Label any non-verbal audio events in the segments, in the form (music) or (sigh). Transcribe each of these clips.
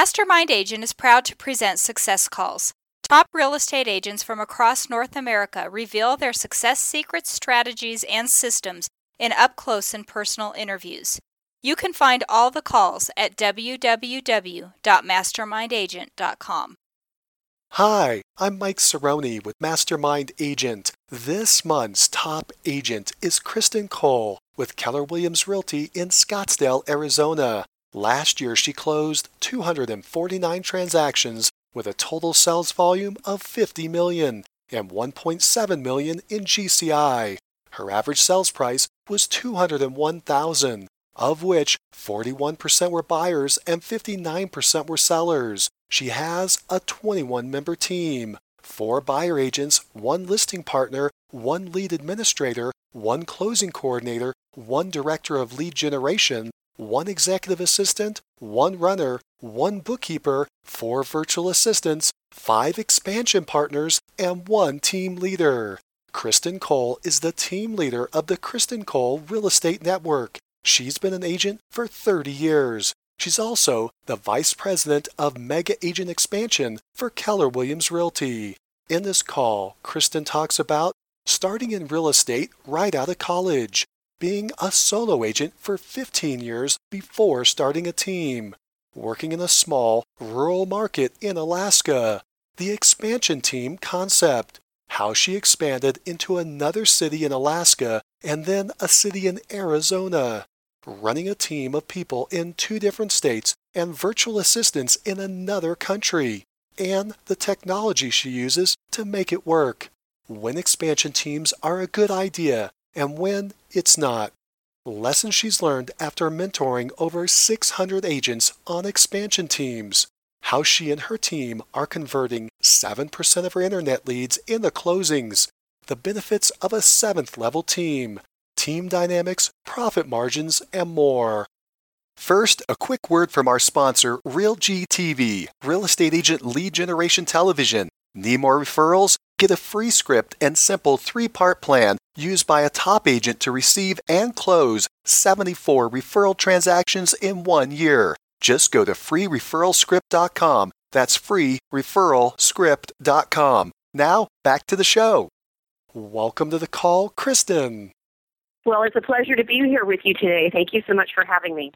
Mastermind Agent is proud to present Success Calls. Top real estate agents from across North America reveal their success secrets, strategies, and systems in up close and personal interviews. You can find all the calls at www.mastermindagent.com. Hi, I'm Mike Cerrone with Mastermind Agent. This month's top agent is Kristen Cole with Keller Williams Realty in Scottsdale, Arizona. Last year, she closed 249 transactions with a total sales volume of 50 million and 1.7 million in GCI. Her average sales price was 201,000, of which 41% were buyers and 59% were sellers. She has a 21 member team, four buyer agents, one listing partner, one lead administrator, one closing coordinator, one director of lead generation, one executive assistant, one runner, one bookkeeper, four virtual assistants, five expansion partners, and one team leader. Kristen Cole is the team leader of the Kristen Cole Real Estate Network. She's been an agent for 30 years. She's also the Vice President of Mega Agent Expansion for Keller Williams Realty. In this call, Kristen talks about starting in real estate right out of college, being a solo agent for 15 years before starting a team, working in a small, rural market in Alaska, the expansion team concept, how she expanded into another city in Alaska and then a city in Arizona, running a team of people in two different states and virtual assistants in another country, and the technology she uses to make it work. When expansion teams are a good idea and when it's not. Lessons she's learned after mentoring over 600 agents on expansion teams. How she and her team are converting 7% of her internet leads into closings. The benefits of a seventh level team. Team dynamics, profit margins, and more. First, a quick word from our sponsor, RealGTV, Real Estate Agent Lead Generation Television. Need more referrals? Get a free script and simple three part plan used by a top agent to receive and close 74 referral transactions in one year. Just go to freereferralscript.com. That's freereferralscript.com. Now, back to the show. Welcome to the call, Kristen. Well, it's a pleasure to be here with you today. Thank you so much for having me.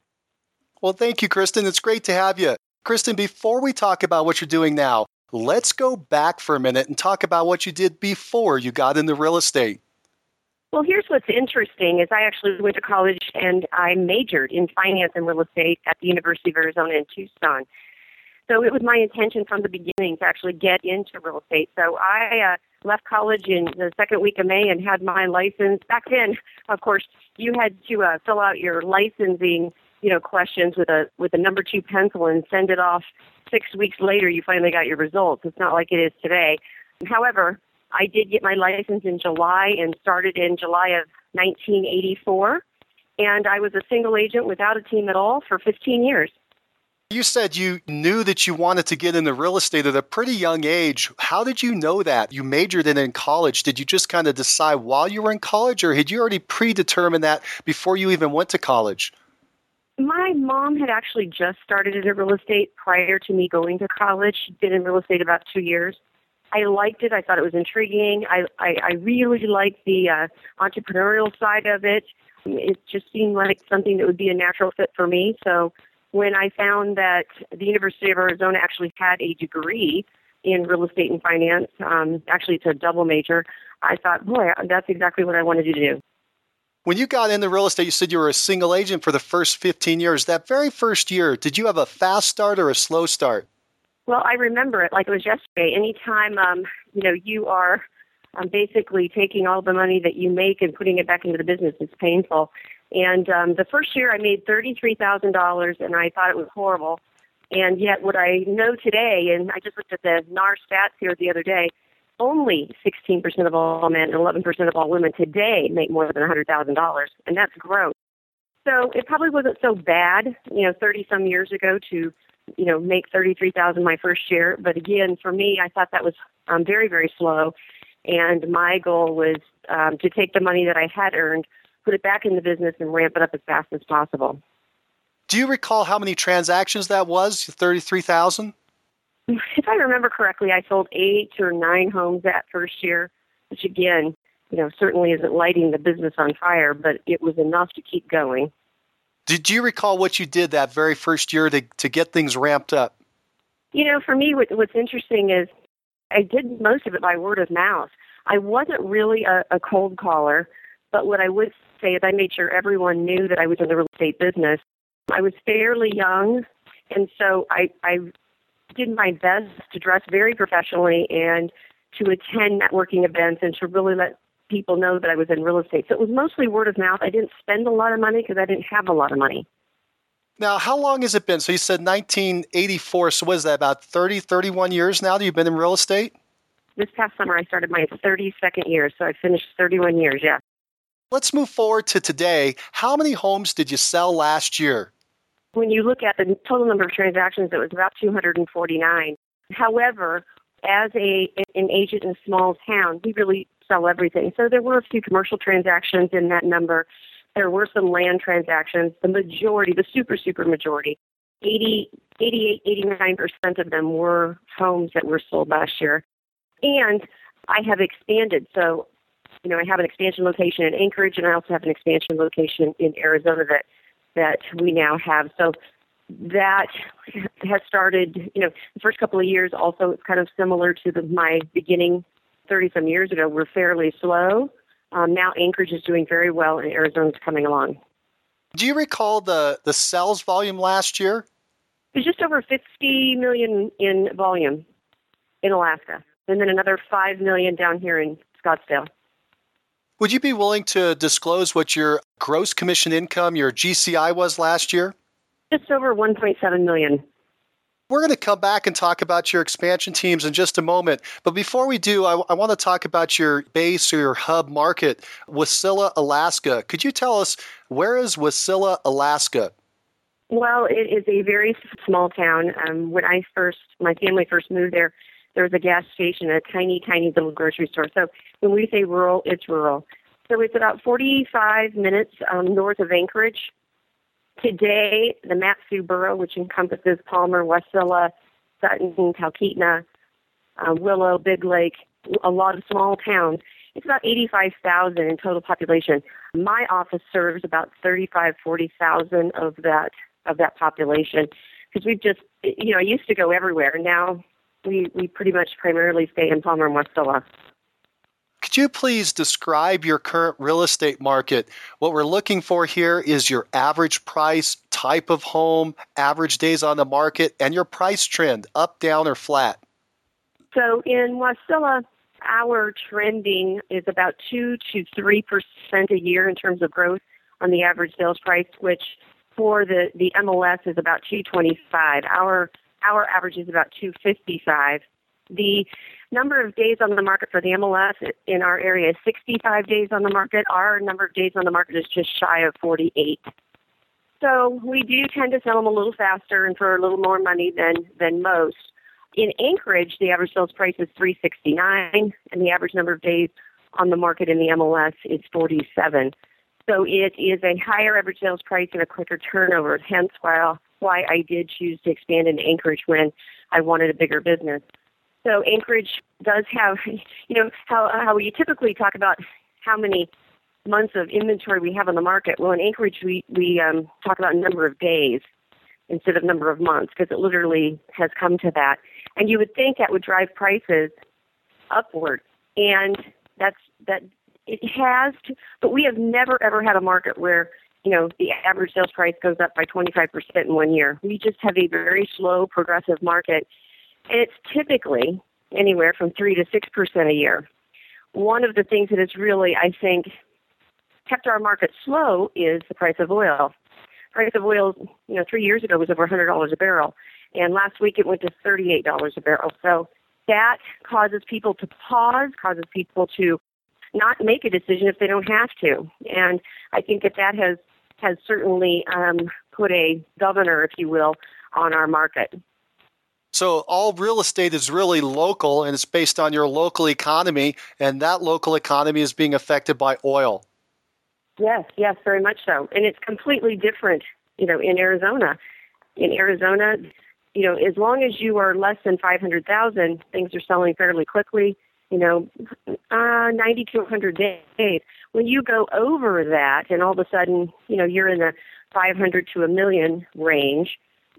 Well, thank you, Kristen. It's great to have you. Kristen, before we talk about what you're doing now, let's go back for a minute and talk about what you did before you got into real estate. Well, here's what's interesting is I actually went to college and I majored in finance and real estate at the University of Arizona in Tucson. So it was my intention from the beginning to actually get into real estate. So I uh, left college in the second week of May and had my license. Back then, of course, you had to uh, fill out your licensing, you know, questions with a with a number two pencil and send it off. Six weeks later, you finally got your results. It's not like it is today. However, I did get my license in July and started in July of 1984. And I was a single agent without a team at all for 15 years. You said you knew that you wanted to get into real estate at a pretty young age. How did you know that? You majored in it in college. Did you just kind of decide while you were in college, or had you already predetermined that before you even went to college? My mom had actually just started in real estate prior to me going to college. She'd been in real estate about two years. I liked it. I thought it was intriguing. I I, I really liked the uh, entrepreneurial side of it. It just seemed like something that would be a natural fit for me. So when I found that the University of Arizona actually had a degree in real estate and finance, um, actually it's a double major, I thought, boy, that's exactly what I wanted to do. When you got into real estate, you said you were a single agent for the first 15 years. That very first year, did you have a fast start or a slow start? Well, I remember it like it was yesterday. Anytime, um, you know, you are um, basically taking all the money that you make and putting it back into the business, it's painful. And um, the first year, I made thirty-three thousand dollars, and I thought it was horrible. And yet, what I know today, and I just looked at the NAR stats here the other day, only 16% of all men and 11% of all women today make more than $100,000, and that's growth. So it probably wasn't so bad, you know, 30 some years ago to you know, make 33,000 my first year. But again, for me, I thought that was um, very, very slow. And my goal was um, to take the money that I had earned, put it back in the business, and ramp it up as fast as possible. Do you recall how many transactions that was? 33,000? If I remember correctly, I sold eight or nine homes that first year, which again, you know, certainly isn't lighting the business on fire, but it was enough to keep going. Did you recall what you did that very first year to, to get things ramped up? You know, for me, what, what's interesting is I did most of it by word of mouth. I wasn't really a, a cold caller, but what I would say is I made sure everyone knew that I was in the real estate business. I was fairly young, and so I, I did my best to dress very professionally and to attend networking events and to really let people know that I was in real estate. So it was mostly word of mouth. I didn't spend a lot of money because I didn't have a lot of money. Now, how long has it been? So you said 1984. So what is that, about 30, 31 years now that you've been in real estate? This past summer, I started my 32nd year, so I finished 31 years, yeah. Let's move forward to today. How many homes did you sell last year? When you look at the total number of transactions, it was about 249. However, as a an agent in a small town, we really sell everything. So there were a few commercial transactions in that number. There were some land transactions. The majority, the super, super majority, 80, 88, 89% of them were homes that were sold last year. And I have expanded. So, you know, I have an expansion location in Anchorage, and I also have an expansion location in Arizona that that we now have. So that has started. You know, the first couple of years also it's kind of similar to the, my beginning 30 some years ago. We're fairly slow. Um, now Anchorage is doing very well, and Arizona's coming along. Do you recall the the sales volume last year? It was just over 50 million in volume in Alaska and then another five million down here in Scottsdale. Would you be willing to disclose what your gross commission income, your GCI, was last year? Just over 1.7 million. We're going to come back and talk about your expansion teams in just a moment. But before we do, I, I want to talk about your base or your hub market, Wasilla, Alaska. Could you tell us where is Wasilla, Alaska? Well, it is a very small town. Um, when I first, my family first moved there, there was a gas station, a tiny, tiny little grocery store. So when we say rural, it's rural. So it's about 45 minutes um, north of Anchorage. Today, the Mat-Su borough, which encompasses Palmer, Wasilla, Sutton, Talkeetna, uh, Willow, Big Lake, a lot of small towns, it's about 85,000 in total population. My office serves about 35, 40,000 of that of that population because we've just, you know, I used to go everywhere. Now we, we pretty much primarily stay in Palmer and Wasilla. Could you please describe your current real estate market? What we're looking for here is your average price, type of home, average days on the market, and your price trend, up, down, or flat. So in Wasilla, our trending is about 2 to 3% a year in terms of growth on the average sales price, which for the, the MLS is about 225. Our our average is about 255. The number of days on the market for the MLS in our area is 65 days on the market. Our number of days on the market is just shy of 48. So we do tend to sell them a little faster and for a little more money than than most. In Anchorage, the average sales price is 369, and the average number of days on the market in the MLS is 47. So it is a higher average sales price and a quicker turnover. Hence, why why I did choose to expand in Anchorage when I wanted a bigger business. So Anchorage does have, (laughs) you know, how how we typically talk about how many months of inventory we have on the market. Well, in Anchorage, we we um, talk about number of days instead of number of months because it literally has come to that. And you would think that would drive prices upward, and that's that it has. To, but we have never ever had a market where you know, the average sales price goes up by 25% in one year. We just have a very slow, progressive market, and it's typically anywhere from 3 to 6% a year. One of the things that has really, I think, kept our market slow is the price of oil. Price of oil, you know, three years ago was over $100 a barrel, and last week it went to $38 a barrel. So that causes people to pause, causes people to not make a decision if they don't have to. And I think that that has has certainly um, put a governor, if you will, on our market. So all real estate is really local and it's based on your local economy, and that local economy is being affected by oil. Yes, yes, very much so. And it's completely different you know, in Arizona. In Arizona, you know, as long as you are less than 500,000, things are selling fairly quickly, you know, uh, 90 to 100 days. When you go over that and all of a sudden, you know, you're in the 500 to a million range,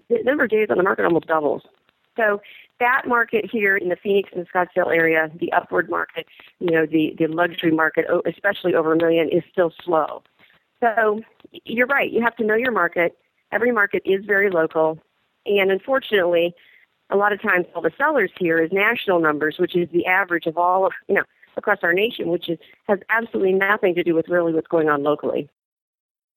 the number of days on the market almost doubles. So that market here in the Phoenix and Scottsdale area, the upward market, you know, the, the luxury market, especially over a million, is still slow. So you're right. You have to know your market. Every market is very local. And unfortunately, a lot of times all the sellers here is national numbers, which is the average of all of, you know, across our nation, which is, has absolutely nothing to do with really what's going on locally.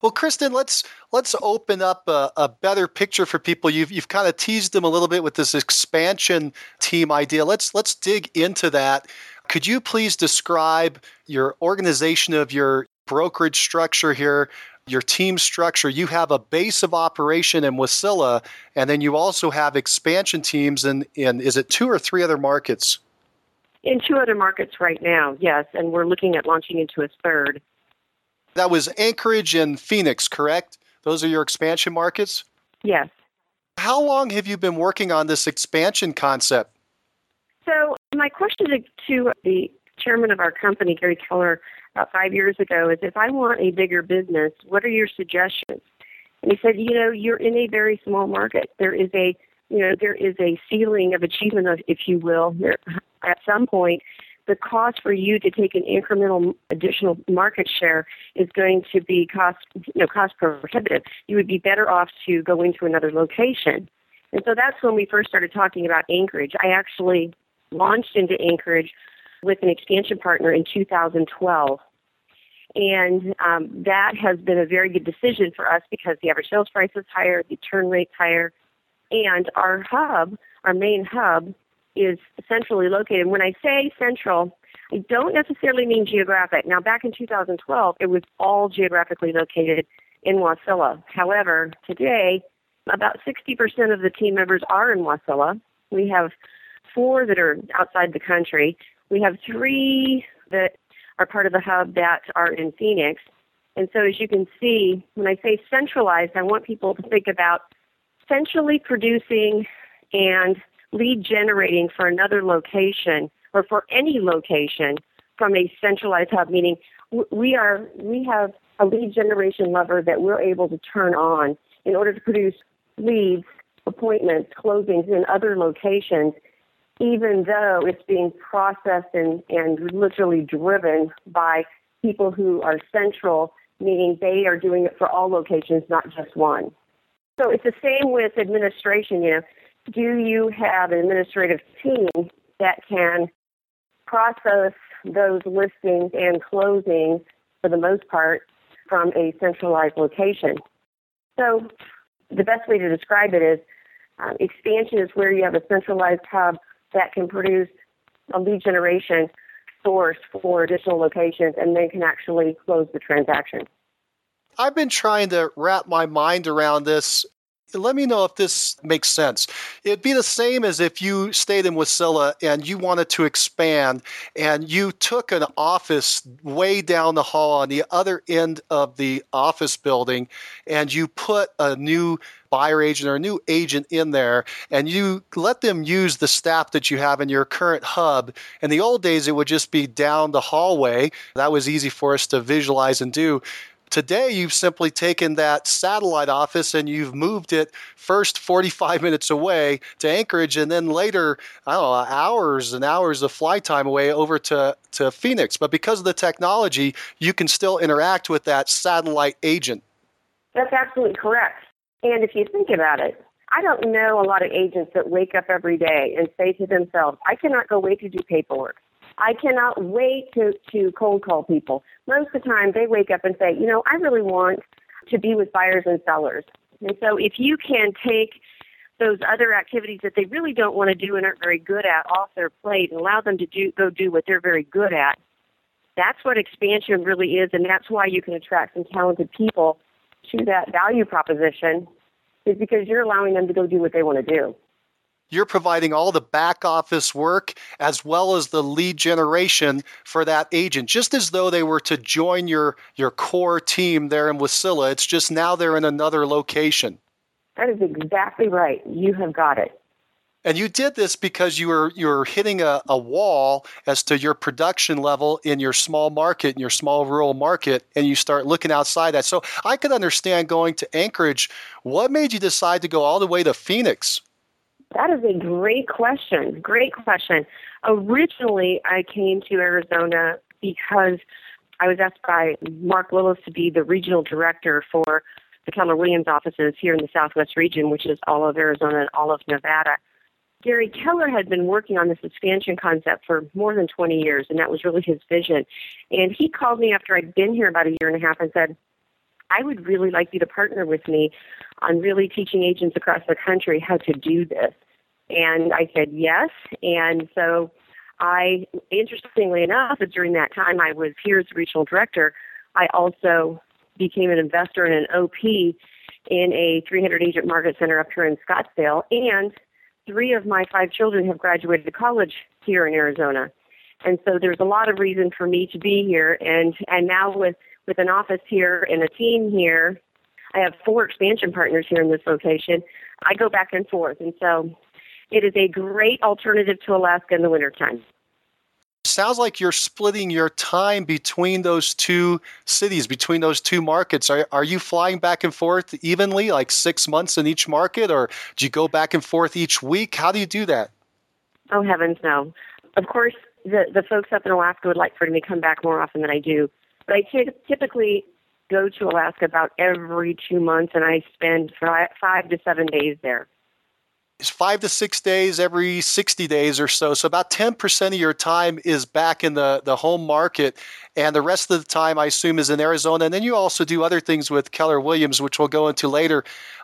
Well, Kristen, let's let's open up a, a, better picture for people. You've you've kind of teased them a little bit with this expansion team idea. Let's let's dig into that. Could you please describe your organization of your brokerage structure here, your team structure? You have a base of operation in Wasilla, and then you also have expansion teams in, in is it two or three other markets? In two other markets right now, yes, and we're looking at launching into a third. That was Anchorage and Phoenix, correct? Those are your expansion markets? Yes. How long have you been working on this expansion concept? So, my question to the chairman of our company, Gary Keller, about five years ago is if I want a bigger business, what are your suggestions? And he said, you know, you're in a very small market. There is a, you know, there is a ceiling of achievement, of, if you will. There, at some point, the cost for you to take an incremental additional market share is going to be cost, you know, cost prohibitive. You would be better off to go into another location. And so that's when we first started talking about Anchorage. I actually launched into Anchorage with an expansion partner in 2012. And um, that has been a very good decision for us because the average sales price is higher, the turn rate's higher, and our hub, our main hub, is centrally located. When I say central, I don't necessarily mean geographic. Now, back in 2012, it was all geographically located in Wasilla. However, today, about 60% of the team members are in Wasilla. We have four that are outside the country. We have three that are part of the hub that are in Phoenix. And so, as you can see, when I say centralized, I want people to think about centrally producing and lead generating for another location or for any location from a centralized hub, meaning we are we have a lead generation lever that we're able to turn on in order to produce leads, appointments, closings in other locations, even though it's being processed and, and literally driven by people who are central, meaning they are doing it for all locations, not just one. So it's the same with administration. You know, do you have an administrative team that can process those listings and closings for the most part from a centralized location? So the best way to describe it is um, expansion is where you have a centralized hub that can produce a lead generation source for additional locations and then can actually close the transaction. I've been trying to wrap my mind around this let me know if this makes sense. It'd be the same as if you stayed in Wasilla and you wanted to expand and you took an office way down the hall on the other end of the office building and you put a new buyer agent or a new agent in there and you let them use the staff that you have in your current hub. In the old days, it would just be down the hallway. That was easy for us to visualize and do. Today, you've simply taken that satellite office and you've moved it first 45 (laughs) minutes away to Anchorage, and then later, I don't know, hours and hours of flight time away over to, to Phoenix. But because of the technology, you can still interact with that satellite agent. That's absolutely correct. And if you think about it, I don't know a lot of agents that wake up every day and say to themselves, I cannot go wait to do paperwork. I cannot wait to, to cold call people. Most of the time, they wake up and say, you know, I really want to be with buyers and sellers. And so if you can take those other activities that they really don't want to do and aren't very good at off their plate and allow them to do go do what they're very good at, that's what expansion really is, and that's why you can attract some talented people to that value proposition, is because you're allowing them to go do what they want to do. You're providing all the back office work as well as the lead generation for that agent, just as though they were to join your, your core team there in Wasilla. It's just now they're in another location. That is exactly right. You have got it. And you did this because you were you were hitting a, a wall as to your production level in your small market, in your small rural market, and you start looking outside that. So I could understand going to Anchorage. What made you decide to go all the way to Phoenix? That is a great question. Great question. Originally, I came to Arizona because I was asked by Mark Willis to be the regional director for the Keller Williams offices here in the Southwest region, which is all of Arizona and all of Nevada. Gary Keller had been working on this expansion concept for more than 20 years, and that was really his vision. And he called me after I'd been here about a year and a half and said, I would really like you to partner with me on really teaching agents across the country how to do this. And I said yes. And so I, interestingly enough, during that time I was here as regional director, I also became an investor and an OP in a 300 agent market center up here in Scottsdale. And three of my five children have graduated college here in Arizona. And so there's a lot of reason for me to be here. And, and now with, with an office here and a team here, I have four expansion partners here in this location. I go back and forth. And so it is a great alternative to Alaska in the wintertime sounds like you're splitting your time between those two cities, between those two markets. Are, are you flying back and forth evenly, like six months in each market, or do you go back and forth each week? How do you do that? Oh, heavens, no. Of course, the, the folks up in Alaska would like for me to come back more often than I do. But I t- typically go to Alaska about every two months, and I spend five to seven days there It's five to six days every 60 days or so. So about 10% of your time is back in the, the home market. And the rest of the time, I assume, is in Arizona. And then you also do other things with Keller Williams, which we'll go into later.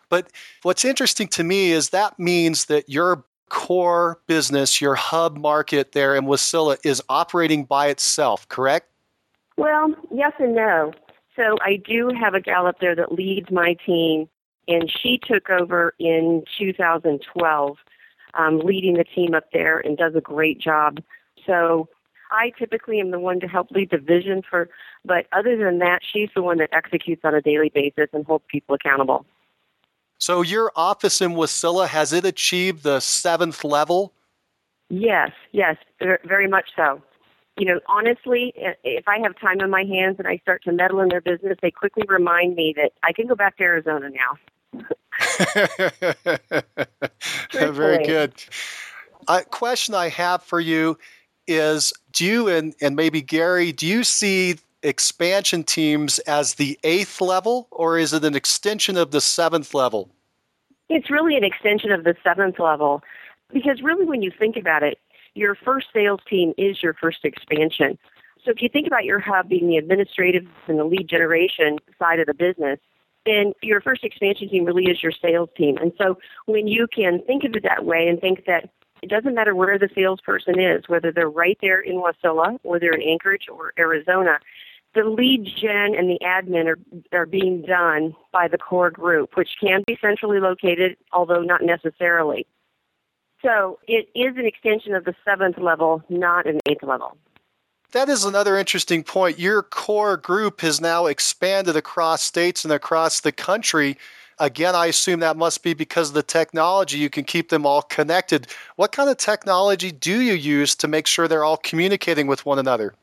But what's interesting to me is that means that your core business, your hub market there in Wasilla, is operating by itself, correct? Well, yes and no. So I do have a gal up there that leads my team and she took over in 2012, um, leading the team up there and does a great job. So I typically am the one to help lead the vision for, but other than that, she's the one that executes on a daily basis and holds people accountable. So your office in Wasilla has it achieved the seventh level? Yes, yes, very much so. You know, honestly, if I have time on my hands and I start to meddle in their business, they quickly remind me that I can go back to Arizona now. (laughs) Very good. A question I have for you is do you and, and maybe Gary, do you see expansion teams as the eighth level or is it an extension of the seventh level? It's really an extension of the seventh level because really when you think about it, your first sales team is your first expansion. So if you think about your hub being the administrative and the lead generation side of the business, then your first expansion team really is your sales team. And so when you can think of it that way and think that it doesn't matter where the salesperson is, whether they're right there in Wasilla they're in Anchorage or Arizona, the lead gen and the admin are, are being done by the core group, which can be centrally located, although not necessarily. So it is an extension of the seventh level, not an eighth level that is another interesting point. Your core group has now expanded across states and across the country. Again, I assume that must be because of the technology. You can keep them all connected. What kind of technology do you use to make sure they're all communicating with one another?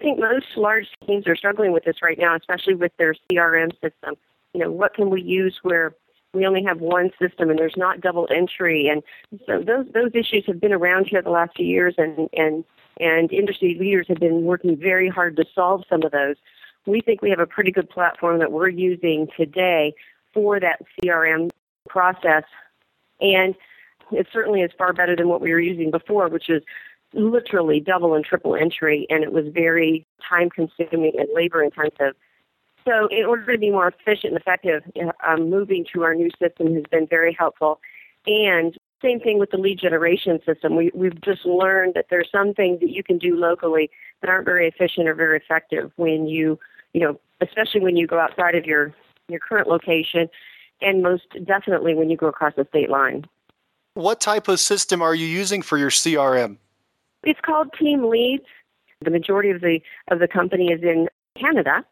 I think most large teams are struggling with this right now, especially with their CRM system. You know, what can we use where we only have one system and there's not double entry and so those those issues have been around here the last few years and and and industry leaders have been working very hard to solve some of those. We think we have a pretty good platform that we're using today for that CRM process, and it certainly is far better than what we were using before, which is literally double and triple entry, and it was very time consuming and labor intensive. So, in order to be more efficient and effective, um, moving to our new system has been very helpful. And same thing with the lead generation system. We, we've just learned that there's some things that you can do locally that aren't very efficient or very effective when you, you know, especially when you go outside of your, your current location and most definitely when you go across the state line. What type of system are you using for your CRM? It's called Team Leads. The majority of the of the company is in Canada,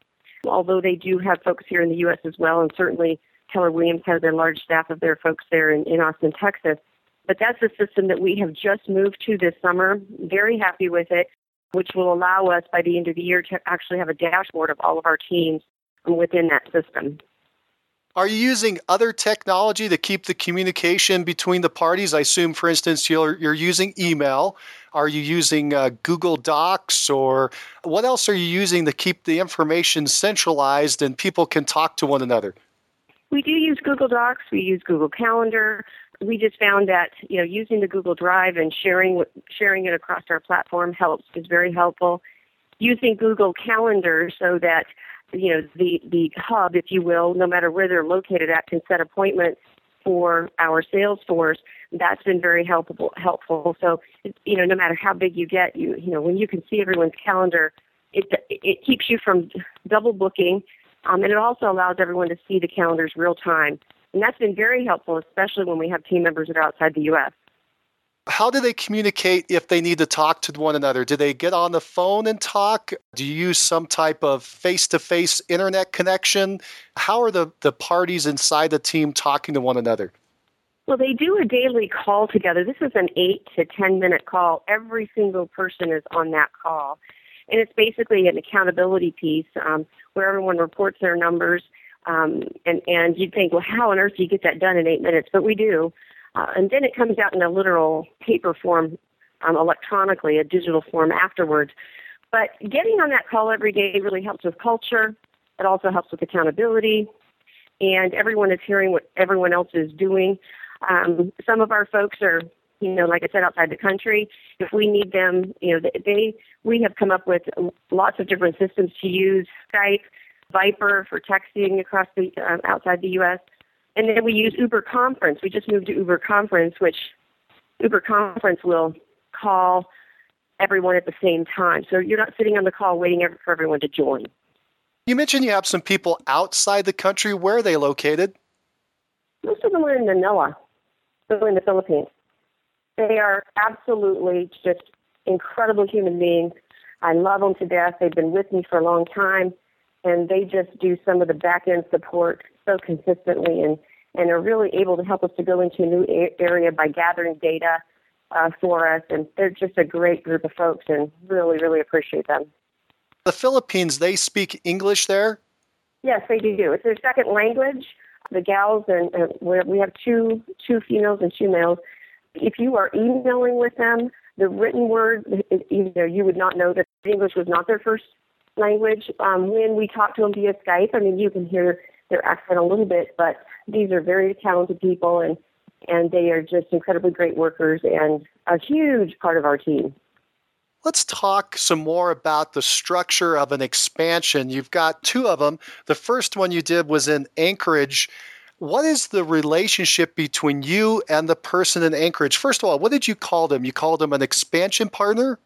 although they do have folks here in the U.S. as well, and certainly Keller Williams has a large staff of their folks there in, in Austin, Texas. But that's a system that we have just moved to this summer. Very happy with it, which will allow us by the end of the year to actually have a dashboard of all of our teams within that system. Are you using other technology to keep the communication between the parties? I assume, for instance, you're, you're using email. Are you using uh, Google Docs or what else are you using to keep the information centralized and people can talk to one another? We do use Google Docs. We use Google Calendar. We just found that you know using the Google Drive and sharing sharing it across our platform helps is very helpful. Using Google Calendar so that you know the the hub, if you will, no matter where they're located at, can set appointments for our sales force. That's been very helpful. Helpful. So you know, no matter how big you get, you you know when you can see everyone's calendar, it it keeps you from double booking um, and it also allows everyone to see the calendars real time. And that's been very helpful, especially when we have team members that are outside the U.S. How do they communicate if they need to talk to one another? Do they get on the phone and talk? Do you use some type of face to face internet connection? How are the, the parties inside the team talking to one another? Well, they do a daily call together. This is an eight to 10 minute call. Every single person is on that call. And it's basically an accountability piece um, where everyone reports their numbers. Um, and, and you'd think, well, how on earth do you get that done in eight minutes? But we do. Uh, and then it comes out in a literal paper form um, electronically, a digital form afterwards. But getting on that call every day really helps with culture. It also helps with accountability. And everyone is hearing what everyone else is doing. Um, some of our folks are you know, like I said, outside the country. If we need them, you know, they we have come up with lots of different systems to use Skype, Viber for texting across the uh, outside the U.S. And then we use Uber Conference. We just moved to Uber Conference, which Uber Conference will call everyone at the same time. So you're not sitting on the call waiting for everyone to join. You mentioned you have some people outside the country. Where are they located? Most of them are in Manila, so in the Philippines. They are absolutely just incredible human beings. I love them to death. They've been with me for a long time, and they just do some of the back end support so consistently and, and are really able to help us to go into a new a- area by gathering data uh, for us. And they're just a great group of folks, and really, really appreciate them. The Philippines, they speak English there? Yes, they do. It's their second language. The gals, and, and we have two two females and two males if you are emailing with them, the written word, you know, you would not know that English was not their first language. Um, when we talk to them via Skype, I mean, you can hear their accent a little bit, but these are very talented people, and and they are just incredibly great workers and a huge part of our team. Let's talk some more about the structure of an expansion. You've got two of them. The first one you did was in Anchorage. What is the relationship between you and the person in Anchorage? First of all, what did you call them? You called them an expansion partner?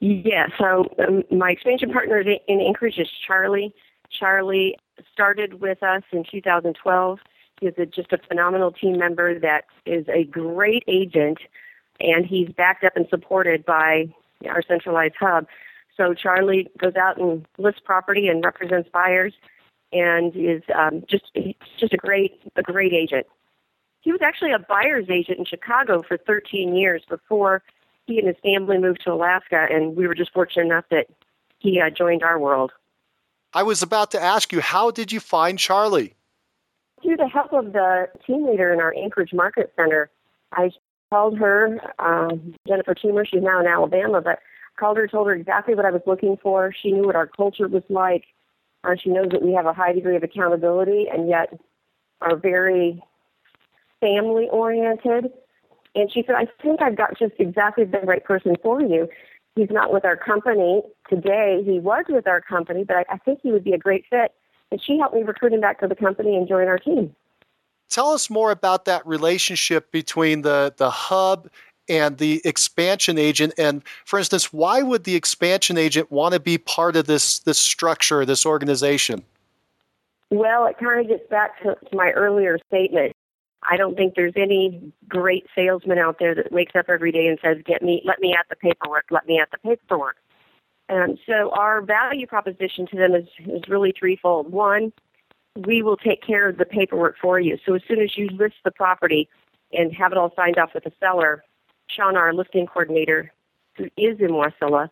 Yeah, so um, my expansion partner in Anchorage is Charlie. Charlie started with us in 2012. He's a, just a phenomenal team member that is a great agent, and he's backed up and supported by our centralized hub. So Charlie goes out and lists property and represents buyers and is um, just just a great a great agent. He was actually a buyer's agent in Chicago for 13 years before he and his family moved to Alaska, and we were just fortunate enough that he uh, joined our world. I was about to ask you, how did you find Charlie? Through the help of the team leader in our Anchorage Market Center, I called her, uh, Jennifer Toomer. She's now in Alabama, but called her, told her exactly what I was looking for. She knew what our culture was like. Uh, she knows that we have a high degree of accountability and yet are very family oriented. And she said, I think I've got just exactly the right person for you. He's not with our company today. He was with our company, but I, I think he would be a great fit. And she helped me recruit him back to the company and join our team. Tell us more about that relationship between the, the hub and the expansion agent. And for instance, why would the expansion agent want to be part of this this structure, this organization? Well, it kind of gets back to, to my earlier statement. I don't think there's any great salesman out there that wakes up every day and says, "Get me, let me at the paperwork, let me at the paperwork." And so our value proposition to them is is really threefold. One, we will take care of the paperwork for you. So as soon as you list the property and have it all signed off with the seller, Shauna, our listing coordinator, who is in Wasilla,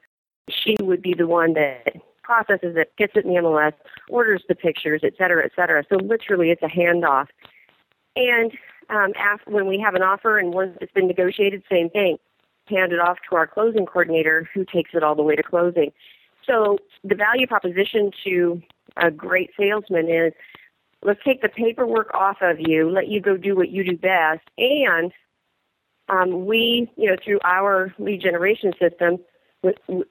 she would be the one that processes it, gets it in the MLS, orders the pictures, et cetera, et cetera. So literally, it's a handoff. And um, after, when we have an offer and once it's been negotiated, same thing. Hand it off to our closing coordinator who takes it all the way to closing. So the value proposition to a great salesman is let's take the paperwork off of you, let you go do what you do best, and um, we, you know, through our lead generation system,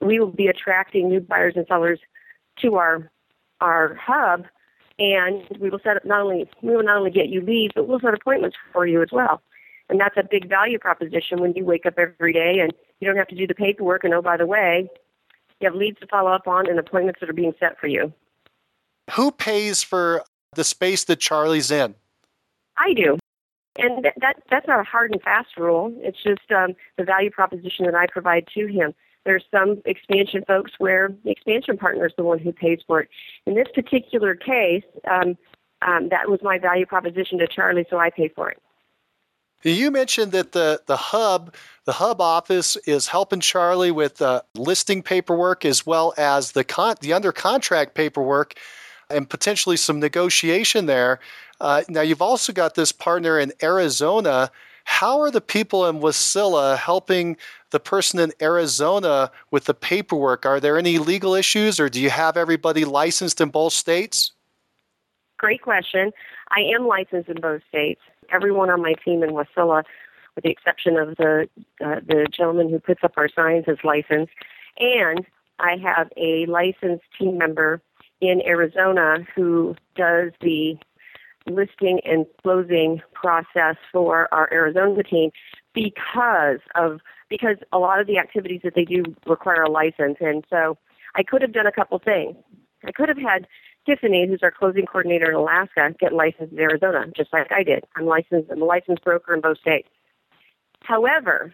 we will be attracting new buyers and sellers to our our hub, and we will set up not only we will not only get you leads, but we'll set appointments for you as well. And that's a big value proposition when you wake up every day and you don't have to do the paperwork. And oh, by the way, you have leads to follow up on and appointments that are being set for you. Who pays for the space that Charlie's in? I do. And that, that's not a hard and fast rule. It's just um, the value proposition that I provide to him. There's some expansion folks where the expansion partner is the one who pays for it. In this particular case, um, um, that was my value proposition to Charlie, so I pay for it. You mentioned that the, the hub, the hub office, is helping Charlie with uh, listing paperwork as well as the con- the under contract paperwork, and potentially some negotiation there. Uh, now you've also got this partner in Arizona. How are the people in Wasilla helping the person in Arizona with the paperwork? Are there any legal issues, or do you have everybody licensed in both states? Great question. I am licensed in both states. Everyone on my team in Wasilla, with the exception of the uh, the gentleman who puts up our signs, is licensed, and I have a licensed team member in Arizona who does the listing and closing process for our Arizona team because of because a lot of the activities that they do require a license and so I could have done a couple things. I could have had Tiffany, who's our closing coordinator in Alaska, get licensed in Arizona, just like I did. I'm licensed I'm a licensed broker in both states. However,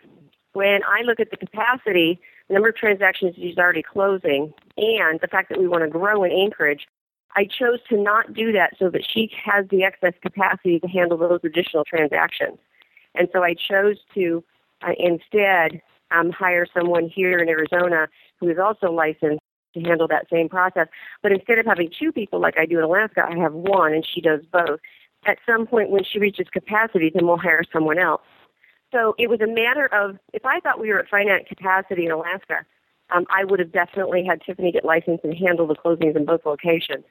when I look at the capacity, the number of transactions she's already closing, and the fact that we want to grow in Anchorage, I chose to not do that so that she has the excess capacity to handle those additional transactions. And so I chose to uh, instead um, hire someone here in Arizona who is also licensed to handle that same process. But instead of having two people like I do in Alaska, I have one and she does both. At some point when she reaches capacity, then we'll hire someone else. So it was a matter of if I thought we were at finite capacity in Alaska, um, I would have definitely had Tiffany get licensed and handle the closings in both locations.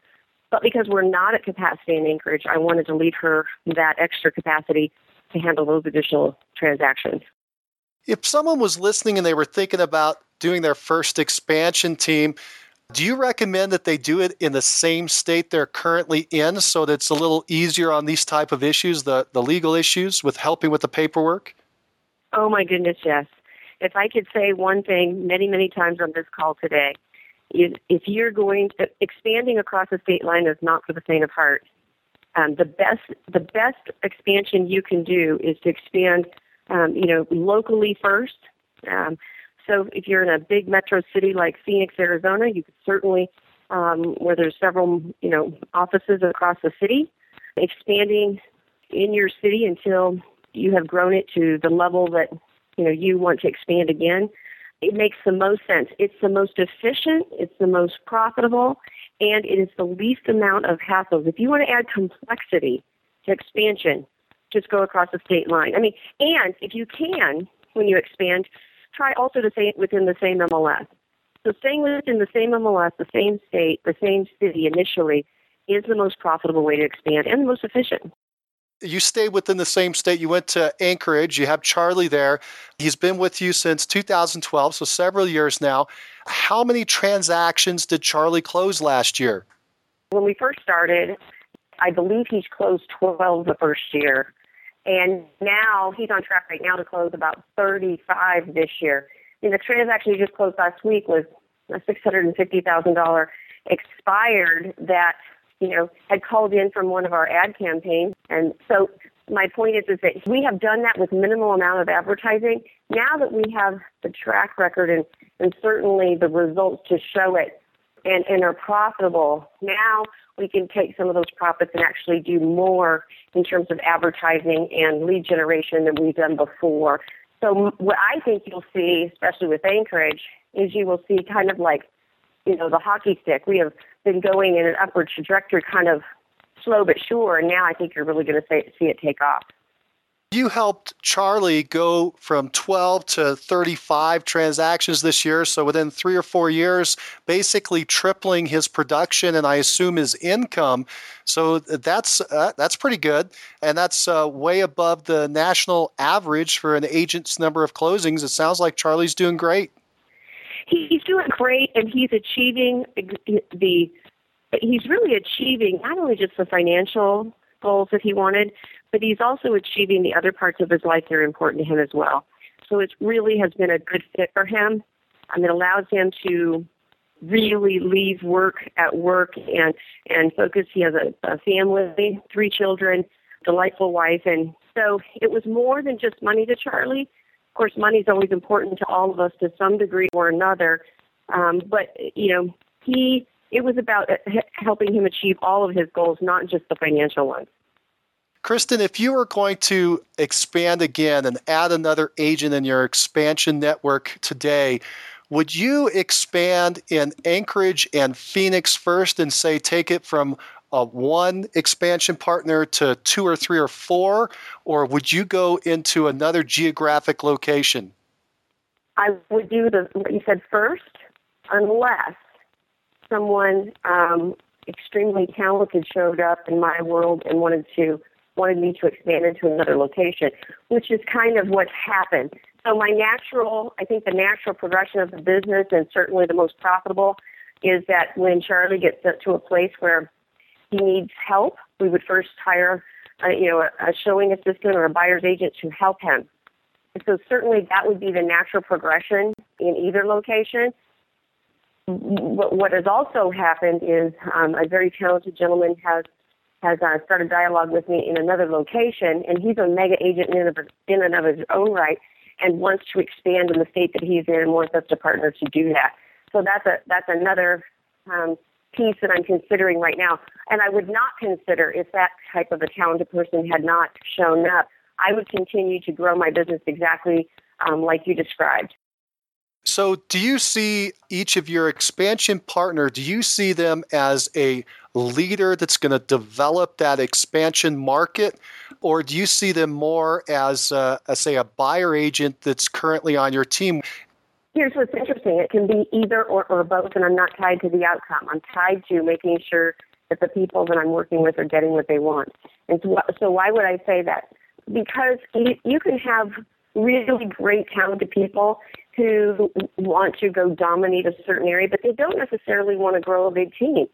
But because we're not at capacity in Anchorage, I wanted to leave her that extra capacity to handle those additional transactions. If someone was listening and they were thinking about doing their first expansion team, do you recommend that they do it in the same state they're currently in so that it's a little easier on these type of issues, the, the legal issues with helping with the paperwork? Oh my goodness, yes. If I could say one thing many, many times on this call today, is if you're going to, expanding across the state line is not for the faint of heart. Um, the best the best expansion you can do is to expand, um, you know, locally first. Um, so if you're in a big metro city like Phoenix, Arizona, you could certainly, um, where there's several, you know, offices across the city, expanding in your city until you have grown it to the level that you know you want to expand again it makes the most sense. It's the most efficient, it's the most profitable, and it is the least amount of hassles. If you want to add complexity to expansion, just go across the state line. I mean, and if you can, when you expand, try also to stay within the same MLS. So staying within the same MLS, the same state, the same city initially is the most profitable way to expand and the most efficient you stay within the same state. You went to Anchorage. You have Charlie there. He's been with you since 2012, so several years now. How many transactions did Charlie close last year? When we first started, I believe he's closed 12 the first year. And now he's on track right now to close about 35 this year. And the transaction he just closed last week was a $650,000 expired that you know, had called in from one of our ad campaigns. And so my point is, is that we have done that with minimal amount of advertising. Now that we have the track record and, and certainly the results to show it and, and are profitable, now we can take some of those profits and actually do more in terms of advertising and lead generation than we've done before. So what I think you'll see, especially with Anchorage, is you will see kind of like, you know, the hockey stick. We have been going in an upward trajectory, kind of slow but sure, and now I think you're really going to see it take off. You helped Charlie go from 12 to 35 transactions this year. So within three or four years, basically tripling his production and I assume his income. So that's uh, that's pretty good, and that's uh, way above the national average for an agent's number of closings. It sounds like Charlie's doing great. He's doing great, and he's achieving the. He's really achieving not only just the financial goals that he wanted, but he's also achieving the other parts of his life that are important to him as well. So it really has been a good fit for him. and it allows him to really leave work at work and and focus. He has a, a family, three children, delightful wife, and so it was more than just money to Charlie. Course, money is always important to all of us to some degree or another. Um, but you know, he it was about helping him achieve all of his goals, not just the financial ones. Kristan, if you were going to expand again and add another agent in your expansion network today, would you expand in Anchorage and Phoenix first and say take it from a one expansion partner to two or three or four, or would you go into another geographic location? I would do the what you said first, unless someone um, extremely talented showed up in my world and wanted to wanted me to expand into another location, which is kind of what's happened. So my natural, I think the natural progression of the business and certainly the most profitable is that when Charlie gets sent to a place where he needs help, we would first hire, a, you know, a, showing assistant or a buyer's agent to help him. So certainly that would be the natural progression in either location. What, what has also happened is um, a very talented gentleman has has uh, started dialogue with me in another location, and he's a mega agent in and, of, in and of his own right, and wants to expand in the state that he's in, and wants us to partner to do that. So that's a that's another um, piece that I'm considering right now, and I would not consider if that type of a talented person had not shown up. I would continue to grow my business exactly um, like you described. So, do you see each of your expansion partner? Do you see them as a leader that's going to develop that expansion market, or do you see them more as, a, say, a buyer agent that's currently on your team? Here's what's interesting: it can be either or, or both, and I'm not tied to the outcome. I'm tied to making sure that the people that I'm working with are getting what they want. And so, so why would I say that? Because you, you can have really great, talented people who want to go dominate a certain area, but they don't necessarily want to grow a big team.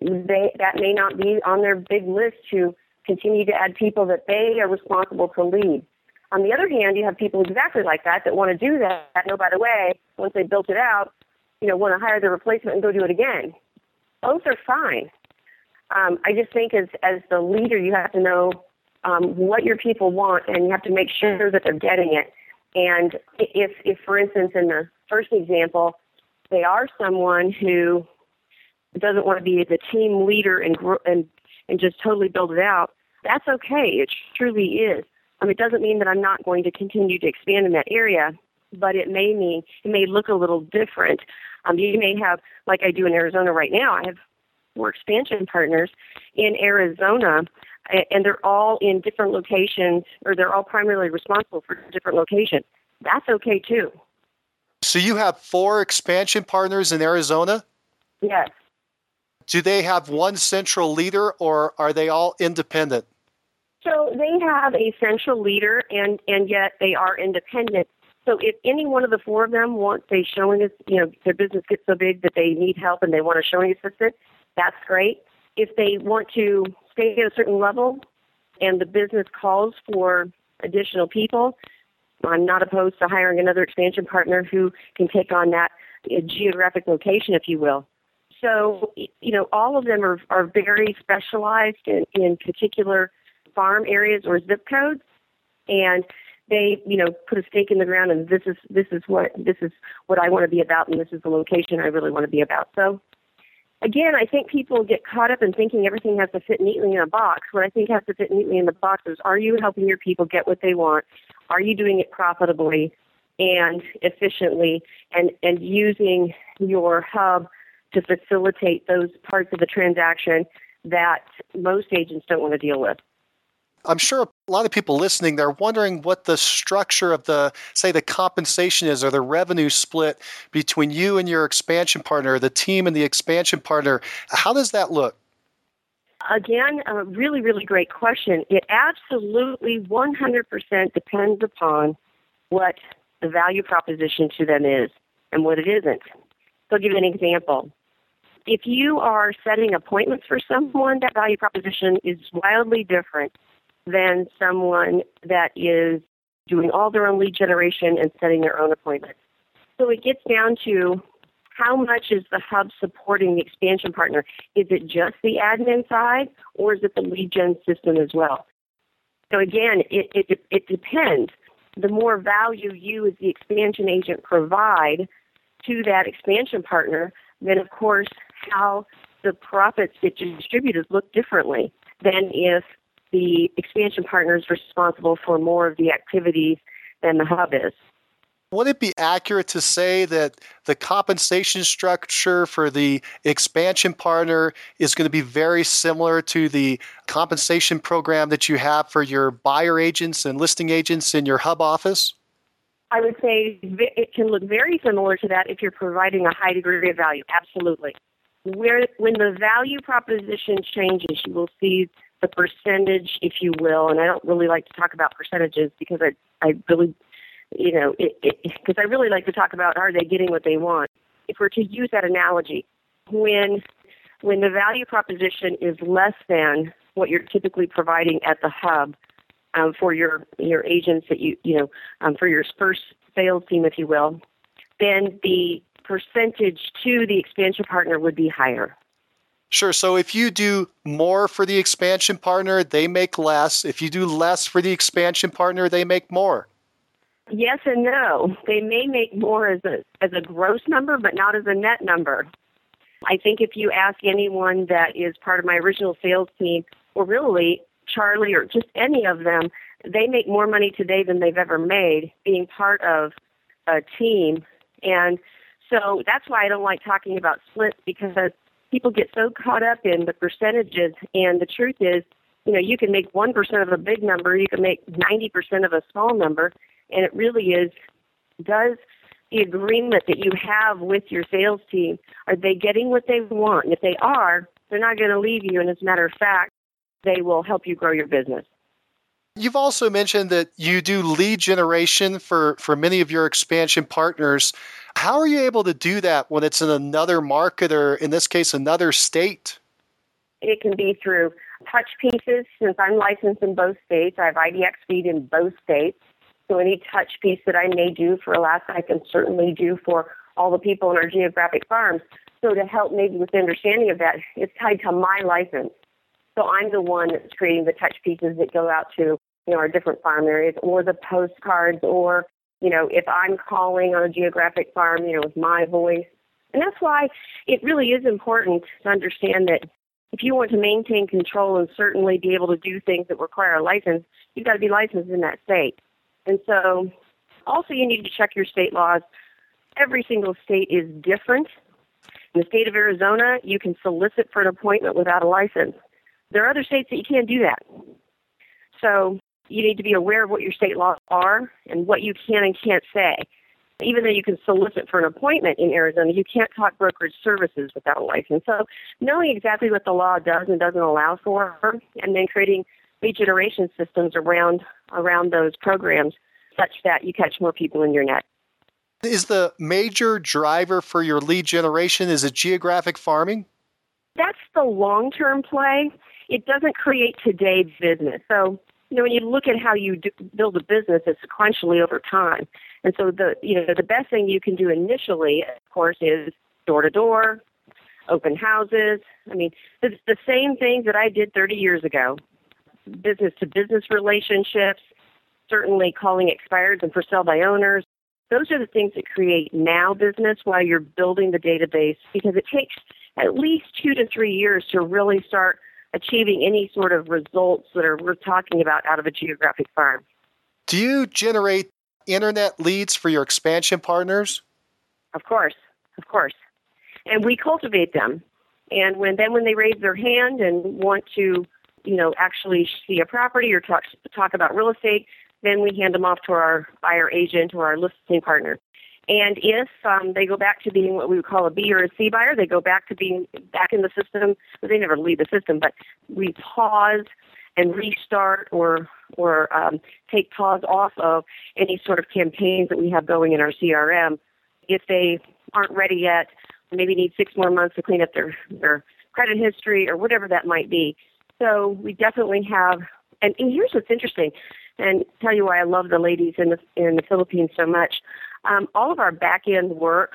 They that may not be on their big list to continue to add people that they are responsible to lead. On the other hand, you have people exactly like that that want to do that. No, by the way, once they built it out, you know, want to hire the replacement and go do it again. Both are fine. Um, I just think as as the leader, you have to know um, what your people want, and you have to make sure that they're getting it. And if, if, for instance, in the first example, they are someone who doesn't want to be the team leader and and and just totally build it out, that's okay. It truly is. Um, it doesn't mean that I'm not going to continue to expand in that area, but it may mean it may look a little different. Um, you may have, like I do in Arizona right now, I have four expansion partners in Arizona and they're all in different locations, or they're all primarily responsible for different locations. That's okay too. So you have four expansion partners in Arizona? Yes. Do they have one central leader, or are they all independent? So they have a central leader, and and yet they are independent. So if any one of the four of them wants a showing, you know, their business gets so big that they need help and they want a showing assistant, that's great. If they want to stay at a certain level and the business calls for additional people, I'm not opposed to hiring another expansion partner who can take on that uh, geographic location, if you will. So, you know, all of them are, are very specialized in, in particular farm areas or zip codes, and they, you know, put a stake in the ground, and this is this is what this is what I want to be about, and this is the location I really want to be about. So, again, I think people get caught up in thinking everything has to fit neatly in a box. What I think has to fit neatly in the box is: Are you helping your people get what they want? Are you doing it profitably and efficiently, and and using your hub to facilitate those parts of the transaction that most agents don't want to deal with. I'm sure a lot of people listening, they're wondering what the structure of the, say, the compensation is or the revenue split between you and your expansion partner, the team and the expansion partner. How does that look? Again, a really, really great question. It absolutely 100% depends upon what the value proposition to them is and what it isn't. So I'll give you an example if you are setting appointments for someone, that value proposition is wildly different than someone that is doing all their own lead generation and setting their own appointments. So it gets down to how much is the hub supporting the expansion partner? Is it just the admin side or is it the lead gen system as well? So again, it, it, it depends. The more value you as the expansion agent provide to that expansion partner, then of course how the profits get distributed look differently than if the expansion partner is responsible for more of the activities than the hub is. Would it be accurate to say that the compensation structure for the expansion partner is going to be very similar to the compensation program that you have for your buyer agents and listing agents in your hub office? I would say it can look very similar to that if you're providing a high degree of value. Absolutely where when the value proposition changes, you will see the percentage, if you will, and I don't really like to talk about percentages because I I really you know because I really like to talk about are they getting what they want. If we're to use that analogy, when when the value proposition is less than what you're typically providing at the hub um, for your your agents that you you know um, for your first sales team, if you will, then the percentage to the expansion partner would be higher. Sure. So if you do more for the expansion partner, they make less. If you do less for the expansion partner, they make more. Yes and no. They may make more as a as a gross number, but not as a net number. I think if you ask anyone that is part of my original sales team, or really Charlie or just any of them, they make more money today than they've ever made being part of a team. And so that's why I don't like talking about splits because people get so caught up in the percentages. And the truth is, you know, you can make 1% of a big number, you can make 90% of a small number. And it really is, does the agreement that you have with your sales team, are they getting what they want? And if they are, they're not going to leave you. And as a matter of fact, they will help you grow your business. You've also mentioned that you do lead generation for, for many of your expansion partners. How are you able to do that when it's in another market or, in this case, another state? It can be through touch pieces. Since I'm licensed in both states, I have IDX feed in both states. So any touch piece that I may do for Alaska, I can certainly do for all the people in our geographic farms. So to help maybe with the understanding of that, it's tied to my license. So I'm the one that's creating the touch pieces that go out to you know our different farm areas, or the postcards, or you know, if I'm calling on a geographic farm, you know, with my voice. And that's why it really is important to understand that if you want to maintain control and certainly be able to do things that require a license, you've got to be licensed in that state. And so also you need to check your state laws. Every single state is different. In the state of Arizona, you can solicit for an appointment without a license. There are other states that you can't do that. So you need to be aware of what your state laws are and what you can and can't say. Even though you can solicit for an appointment in Arizona, you can't talk brokerage services without a license. So knowing exactly what the law does and doesn't allow for, and then creating lead generation systems around around those programs such that you catch more people in your net. Is the major driver for your lead generation is it geographic farming? That's the long-term play. It doesn't create today's business. So you know, when you look at how you do, build a business, it's sequentially over time. And so the, you know, the best thing you can do initially, of course, is door to door, open houses. I mean, it's the same things that I did 30 years ago. business to business relationships, certainly calling expireds and for sale by owners. Those are the things that create now business while you're building the database because it takes at least two to three years to really start achieving any sort of results that are worth talking about out of a geographic farm. Do you generate internet leads for your expansion partners? Of course, of course. And we cultivate them. And when then when they raise their hand and want to, you know, actually see a property or talk talk about real estate, then we hand them off to our buyer agent or our listing partner. And if um, they go back to being what we would call a B or a C buyer, they go back to being back in the system. They never leave the system, but we pause and restart or or um, take pause off of any sort of campaigns that we have going in our CRM. If they aren't ready yet, maybe need six more months to clean up their their credit history or whatever that might be. So we definitely have. And, and here's what's interesting and tell you why I love the ladies in the in the Philippines so much. Um, all of our back end work,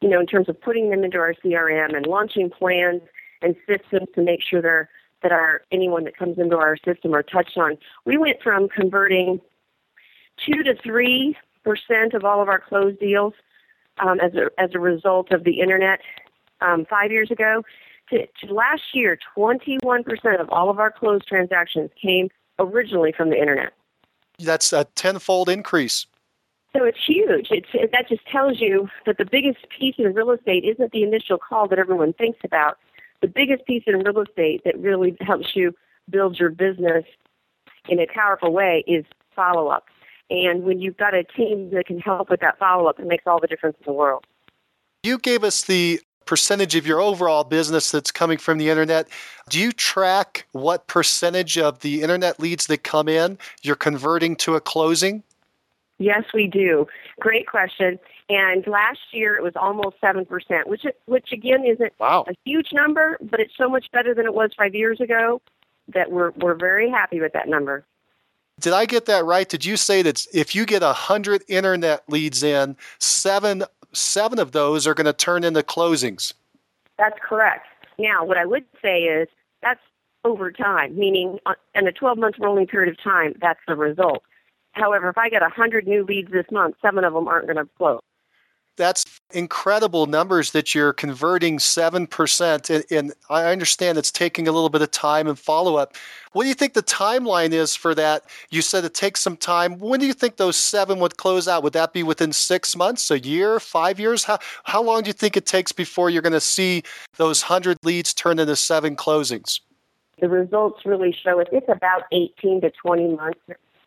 you know, in terms of putting them into our CRM and launching plans and systems to make sure they're that our anyone that comes into our system are touched on. We went from converting two to three percent of all of our closed deals um, as a as a result of the internet um, five years ago. To, to last year, 21% of all of our closed transactions came originally from the internet. That's a tenfold increase. So it's huge. It's, that just tells you that the biggest piece in real estate isn't the initial call that everyone thinks about. The biggest piece in real estate that really helps you build your business in a powerful way is follow up. And when you've got a team that can help with that follow up, it makes all the difference in the world. You gave us the percentage of your overall business that's coming from the internet. Do you track what percentage of the internet leads that come in you're converting to a closing? Yes, we do. Great question. And last year it was almost 7%, which which again isn't wow. a huge number, but it's so much better than it was 5 years ago that we're we're very happy with that number. Did I get that right? Did you say that if you get 100 internet leads in, 7 seven of those are going to turn into closings. That's correct. Now, what I would say is that's over time, meaning uh, in a 12 month rolling period of time, that's the result. However, if I get 100 new leads this month, seven of them aren't going to close that's incredible numbers that you're converting 7%. And, and, I understand it's taking a little bit of time and follow up. What do you think the timeline is for that? You said it takes some time. When do you think those seven would close out? Would that be within six months, a year, five years? How, how long do you think it takes before you're going to see those 100 leads turn into seven closings? The results really show it. It's about 18 to 20 months.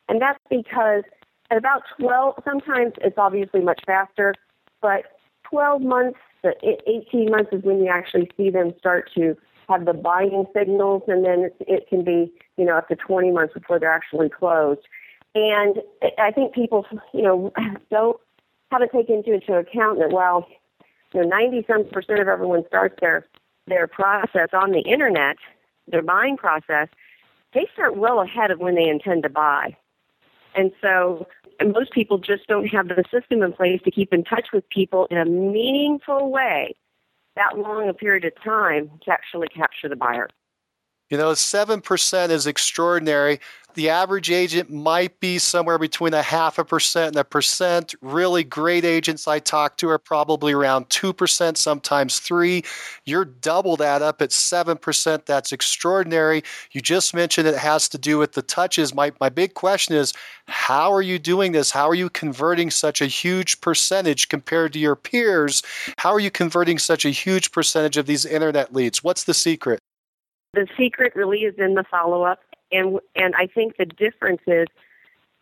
And that's because at about 12, sometimes it's obviously much faster but 12 months to 18 months is when you actually see them start to have the buying signals, and then it, it can be, you know, up to 20 months before they're actually closed. And I think people, you know, (laughs) don't haven't taken into account that while you know 90 some percent of everyone starts their their process on the internet, their buying process, they start well ahead of when they intend to buy. And so and most people just don't have the system in place to keep in touch with people in a meaningful way that long a period of time to actually capture the buyer. You know, 7% is extraordinary. The average agent might be somewhere between a half a percent and a percent. Really great agents I talk to are probably around 2%, sometimes 3. You're double that up at 7%. That's extraordinary. You just mentioned it has to do with the touches. My, my big question is how are you doing this? How are you converting such a huge percentage compared to your peers? How are you converting such a huge percentage of these internet leads? What's the secret? The secret really is in the follow up, and and I think the difference is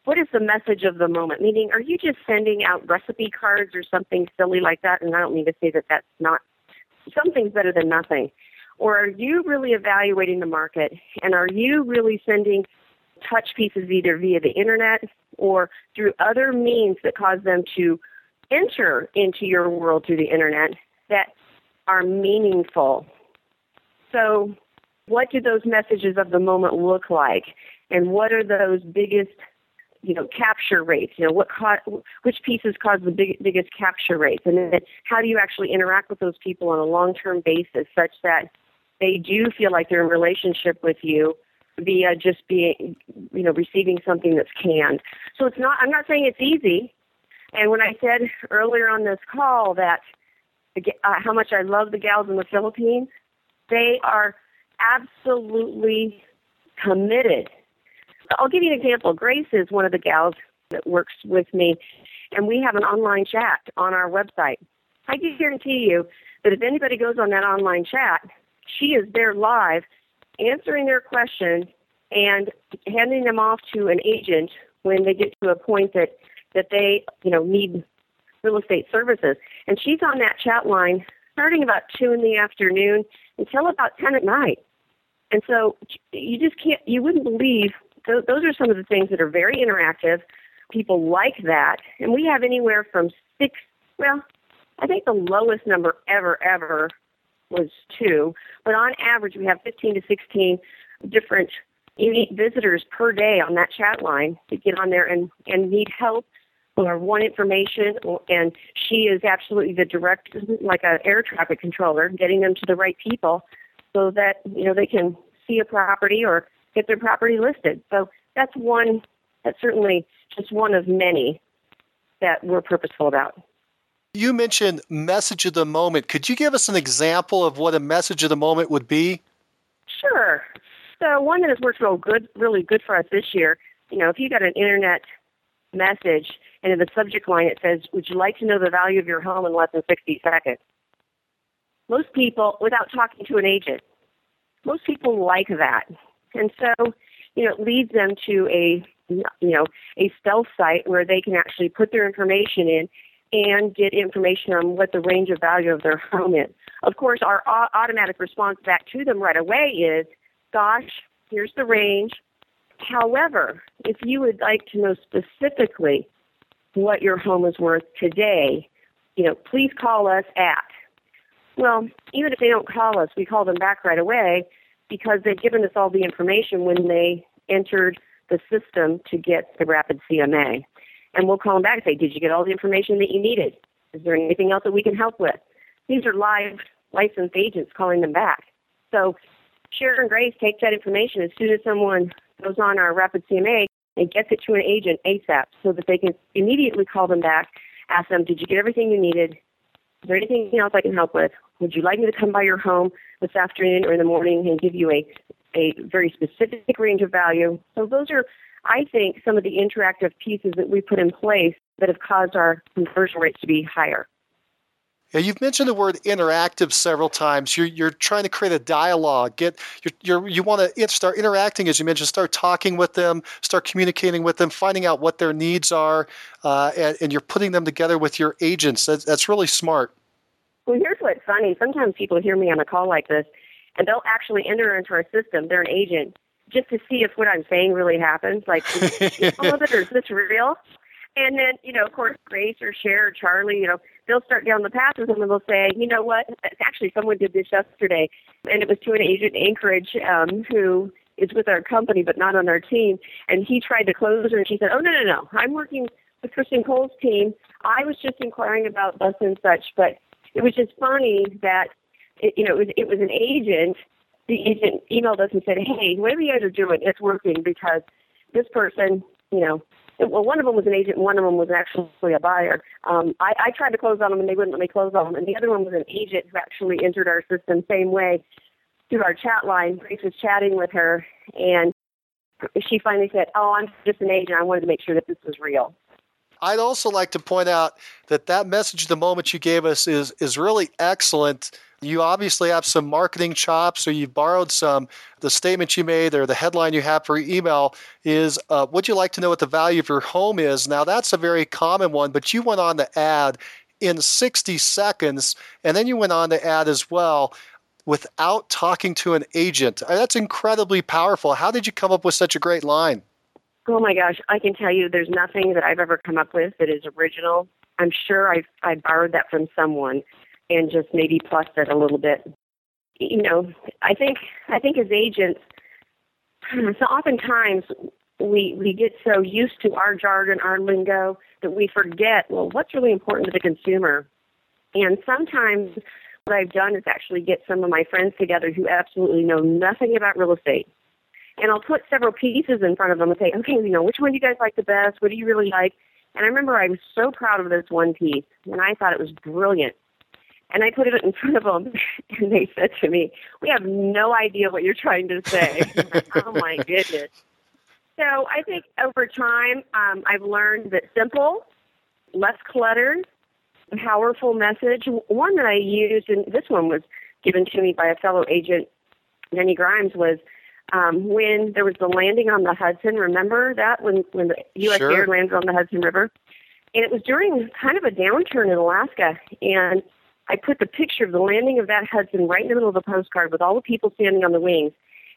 what is the message of the moment? Meaning, are you just sending out recipe cards or something silly like that? And I don't mean to say that that's not something's better than nothing. Or are you really evaluating the market? And are you really sending touch pieces either via the internet or through other means that cause them to enter into your world through the internet that are meaningful? So what do those messages of the moment look like and what are those biggest you know capture rates you know what co- which pieces cause the big, biggest capture rates and then how do you actually interact with those people on a long term basis such that they do feel like they're in relationship with you via just being, you know, receiving something that's canned. So it's not, I'm not saying it's easy. And when I said earlier on this call that uh, how much I love the gals in the Philippines, they are absolutely committed. I'll give you an example. Grace is one of the gals that works with me, and we have an online chat on our website. I can guarantee you that if anybody goes on that online chat, she is there live answering their questions and handing them off to an agent when they get to a point that that they you know need real estate services and she's on that chat line starting about two in the afternoon until about ten at night and so you just can't you wouldn't believe those, those are some of the things that are very interactive. People like that. And we have anywhere from six well i think the lowest number ever ever was two, but on average we have 15 to 16 different unique visitors per day on that chat line to get on there and, and need help or want information and she is absolutely the direct like an air traffic controller getting them to the right people so that you know they can see a property or get their property listed so that's one that's certainly just one of many that we're purposeful about you mentioned message of the moment. Could you give us an example of what a message of the moment would be? Sure. So one that has worked real good, really good for us this year. You know, if you got an internet message and in the subject line it says, "Would you like to know the value of your home in less than 60 seconds?" Most people, without talking to an agent, most people like that, and so you know it leads them to a you know a stealth site where they can actually put their information in and get information on what the range of value of their home is. Of course, our automatic response back to them right away is, gosh, here's the range. However, if you would like to know specifically what your home is worth today, you know, please call us at. Well, even if they don't call us, we call them back right away because they've given us all the information when they entered the system to get the rapid CMA and we'll call them back and say, Did you get all the information that you needed? Is there anything else that we can help with? These are live licensed agents calling them back. So Sharon and Grace take that information as soon as someone goes on our Rapid CMA and gets it to an agent ASAP so that they can immediately call them back, ask them, Did you get everything you needed? Is there anything else I can help with? Would you like me to come by your home this afternoon or in the morning and give you a, a very specific range of value? So those are I think some of the interactive pieces that we put in place that have caused our conversion rates to be higher. Yeah, you've mentioned the word interactive several times. You're, you're trying to create a dialogue. Get you're, you're you want to start interacting, as you mentioned. Start talking with them. Start communicating with them. Finding out what their needs are, uh, and, and, you're putting them together with your agents. That's, that's really smart. Well, here's what's funny. Sometimes people hear me on a call like this, and they'll actually enter into our system. They're an agent, just to see if what I'm saying really happens. Like, is some of is this real? And then, you know, of course, Grace or Cher or Charlie, you know, they'll start down the path with them and they'll say, you know what? Actually, someone did this yesterday, and it was to an agent in Anchorage um, who is with our company but not on our team. And he tried to close her, and she said, oh, no, no, no. I'm working with Kristan Cole's team. I was just inquiring about thus and such. But it was just funny that, it, you know, it was, it was an agent the agent emailed us and said, hey, whatever you guys are doing, it's working because this person, you know, well, one of them was an agent and one of them was actually a buyer. Um, I, I tried to close on them and they wouldn't let me close on them. And the other one was an agent who actually entered our system same way through our chat line. Grace was chatting with her and she finally said, oh, I'm just an agent. I wanted to make sure that this was real. I'd also like to point out that that message the moment you gave us is is really excellent you obviously have some marketing chops, or you've borrowed some. The statement you made or the headline you have for your email is, uh, Would you like to know what the value of your home is? Now, that's a very common one, but you went on to add in 60 seconds, and then you went on to add as well without talking to an agent. That's incredibly powerful. How did you come up with such a great line? Oh my gosh, I can tell you there's nothing that I've ever come up with that is original. I'm sure I've I borrowed that from someone and just maybe plus it a little bit. You know, I think I think as agents, so oftentimes we we get so used to our jargon, our lingo, that we forget well what's really important to the consumer. And sometimes what I've done is actually get some of my friends together who absolutely know nothing about real estate, and I'll put several pieces in front of them and say, okay, you know, which one do you guys like the best? What do you really like? And I remember I was so proud of this one piece, and I thought it was brilliant. And I put it in (laughs) front of them, and they said to me, "We have no idea what you're trying to say." (laughs) oh my goodness! So I think over time, um, I've learned that simple, less cluttered, powerful message. One that I used, and this one was given to me by a fellow agent, Denny Grimes, was um, when there was the landing on the Hudson. Remember that when when the U.S. Sure. Air landed on the Hudson River, and it was during kind of a downturn in Alaska, and I put the picture of the landing of that Hudson right in the middle of the postcard with all the people standing on the wings,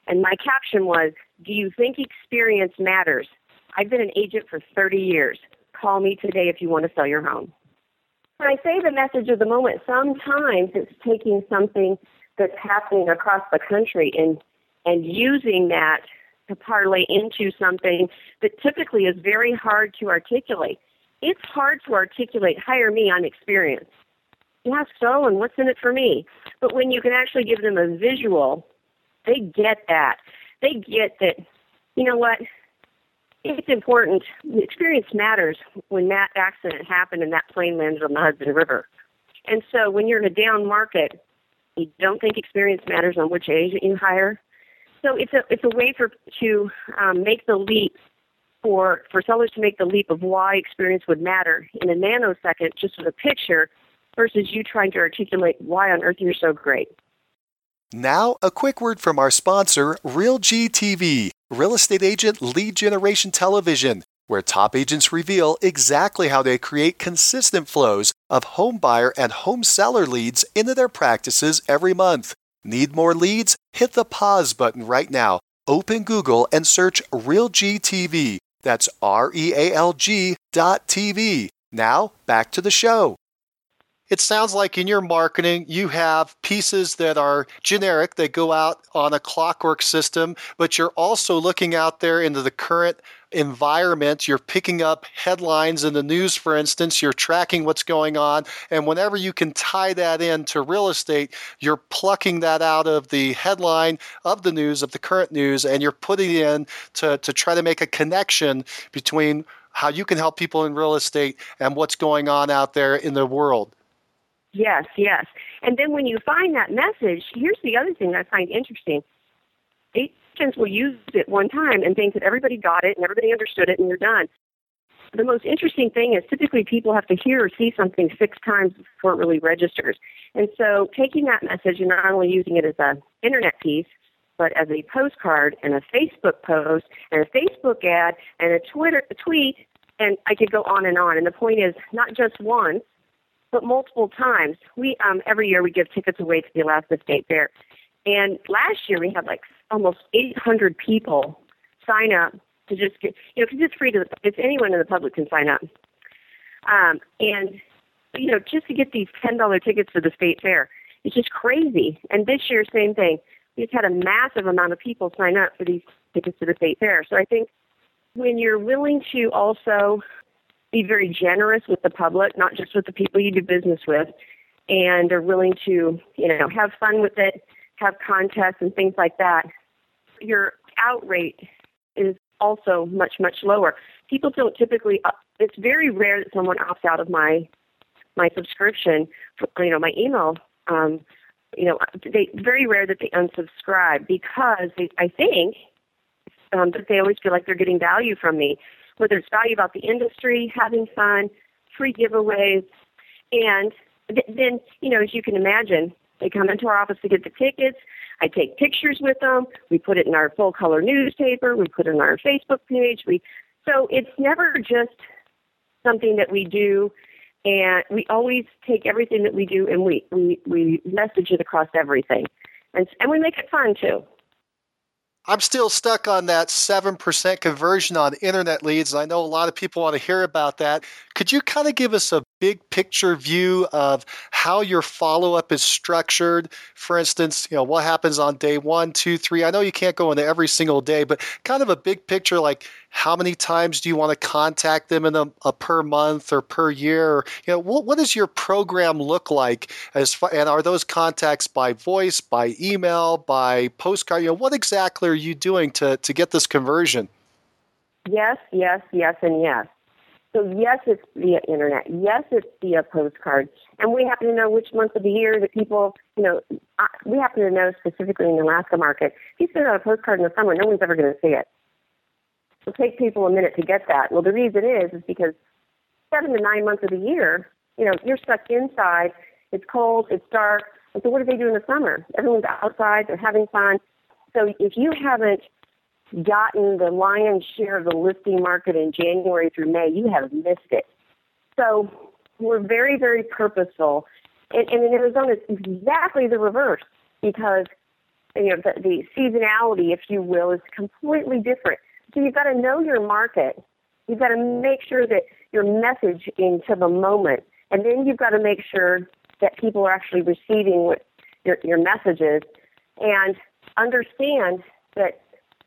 and my caption was, "Do you think experience matters? I've been an agent for 30 years. Call me today if you want to sell your home." When I say the message of the moment, sometimes it's taking something that's happening across the country and and using that to parlay into something that typically is very hard to articulate. It's hard to articulate, hire me, I'm experienced. Yeah, so, and what's in it for me? But when you can actually give them a visual, they get that. They get that, you know what, it's important. The experience matters when that accident happened and that plane landed on the Hudson River. And so when you're in a down market, you don't think experience matters on which agent you hire. So it's a it's a way for to um, make the leap for for sellers to make the leap of why experience would matter in a nanosecond, just with a picture, versus you trying to articulate why on earth you're so great. Now, a quick word from our sponsor, Real TV, real estate agent lead generation television, where top agents reveal exactly how they create consistent flows of home buyer and home seller leads into their practices every month. Need more leads? Hit the pause button right now. Open Google and search RealGTV. That's R E A L G dot TV. Now, back to the show. It sounds like in your marketing, you have pieces that are generic, that go out on a clockwork system, but you're also looking out there into the current environment. You're picking up headlines in the news, for instance. You're tracking what's going on. And whenever you can tie that into real estate, you're plucking that out of the headline of the news, of the current news, and you're putting it in to, to try to make a connection between how you can help people in real estate and what's going on out there in the world. Yes, yes. And then when you find that message, here's the other thing I find interesting. Agents will use it one time and think that everybody got it and everybody understood it and you're done. The most interesting thing is typically people have to hear or see something six times before it really registers. And so taking that message and not only using it as an internet piece, but as a postcard and a Facebook post and a Facebook ad and a Twitter a tweet, and I could go on and on. And the point is not just once, but multiple times. We um, every year we give tickets away to the Alaska State Fair, and last year we had like almost 800 people sign up to just get you know because it's free to the, it's anyone in the public can sign up, um, and you know just to get these ten dollar tickets for the state fair, it's just crazy. And this year same thing. We just had a massive amount of people sign up for these tickets to the state fair. So I think when you're willing to also be very generous with the public, not just with the people you do business with, and are willing to, you know, have fun with it, have contests and things like that, your out rate is also much, much lower. People don't typically, uh, it's very rare that someone opts out of my my subscription, for, you know, my email. Um, you know, they very rare that they unsubscribe because they, I think um, that they always feel like they're getting value from me whether it's value about the industry, having fun, free giveaways, and th- then, you know, as you can imagine, they come into our office to get the tickets. I take pictures with them. We put it in our full color newspaper. We put it on our Facebook page. We so it's never just something that we do, and we always take everything that we do and we we we message it across everything, and and we make it fun too. I'm still stuck on that 7% conversion on internet leads. I know a lot of people want to hear about that. Could you kind of give us a big picture view of how your follow up is structured? For instance, you know, what happens on day one, two, three? I know you can't go into every single day, but kind of a big picture like how many times do you want to contact them in a, a per month or per year? You know, what, what does your program look like? As far, and are those contacts by voice, by email, by postcard? You know, what exactly are you doing to, to get this conversion? Yes, yes, yes, and yes. So yes, it's via internet. Yes, it's via postcard. And we happen to know which month of the year that people, you know, we happen to know specifically in the Alaska market. If you send out a postcard in the summer, no one's ever going to see it. It'll take people a minute to get that. Well, the reason is is because seven to nine months of the year, you know, you're stuck inside. It's cold. It's dark. And so what do they do in the summer? Everyone's outside. They're having fun. So if you haven't gotten the lion's share of the listing market in January through May, you have missed it. So we're very, very purposeful. And, and in Arizona, it's exactly the reverse because you know the, the seasonality, if you will, is completely different. So you've got to know your market. You've got to make sure that your message into the moment, and then you've got to make sure that people are actually receiving what your your and understand that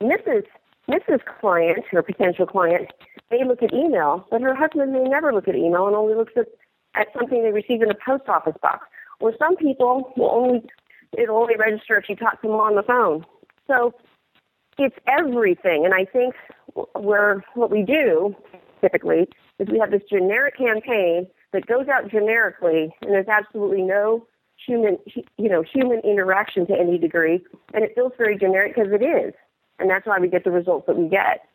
Mrs. Mrs. Client her potential client may look at email, but her husband may never look at email and only looks at, at something they receive in a post office box. Or some people will only it'll only register if you talk to them on the phone. So it's everything, and I think where what we do typically is we have this generic campaign that goes out generically, and there's absolutely no human you know human interaction to any degree, and it feels very generic because it is. And that's why we get the results that we get.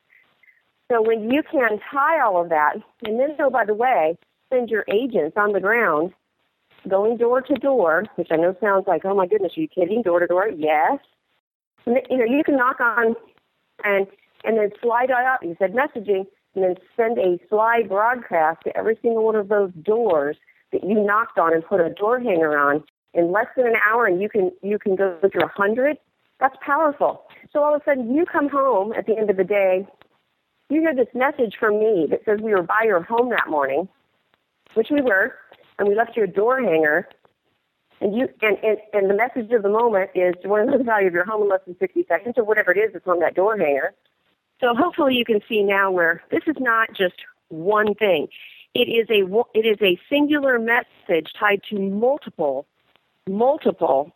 So when you can tie all of that, and then, oh, by the way, send your agents on the ground going door to door, which I know sounds like, oh my goodness, are you kidding? Door to door? Yes. And, you know, you can knock on and and then slide out. You said messaging, and then send a Sly Broadcast to every single one of those doors that you knocked on and put a door hanger on in less than an hour, and you can you can go through a hundred. That's powerful. So all of a sudden, you come home at the end of the day, you hear this message from me that says we were by your home that morning, which we were, and we left your door hanger. And you and, and, and the message of the moment is to know the value of your home in less than 60 seconds, or whatever it is that's on that door hanger. So hopefully you can see now where this is not just one thing. It is a it is a singular message tied to multiple multiple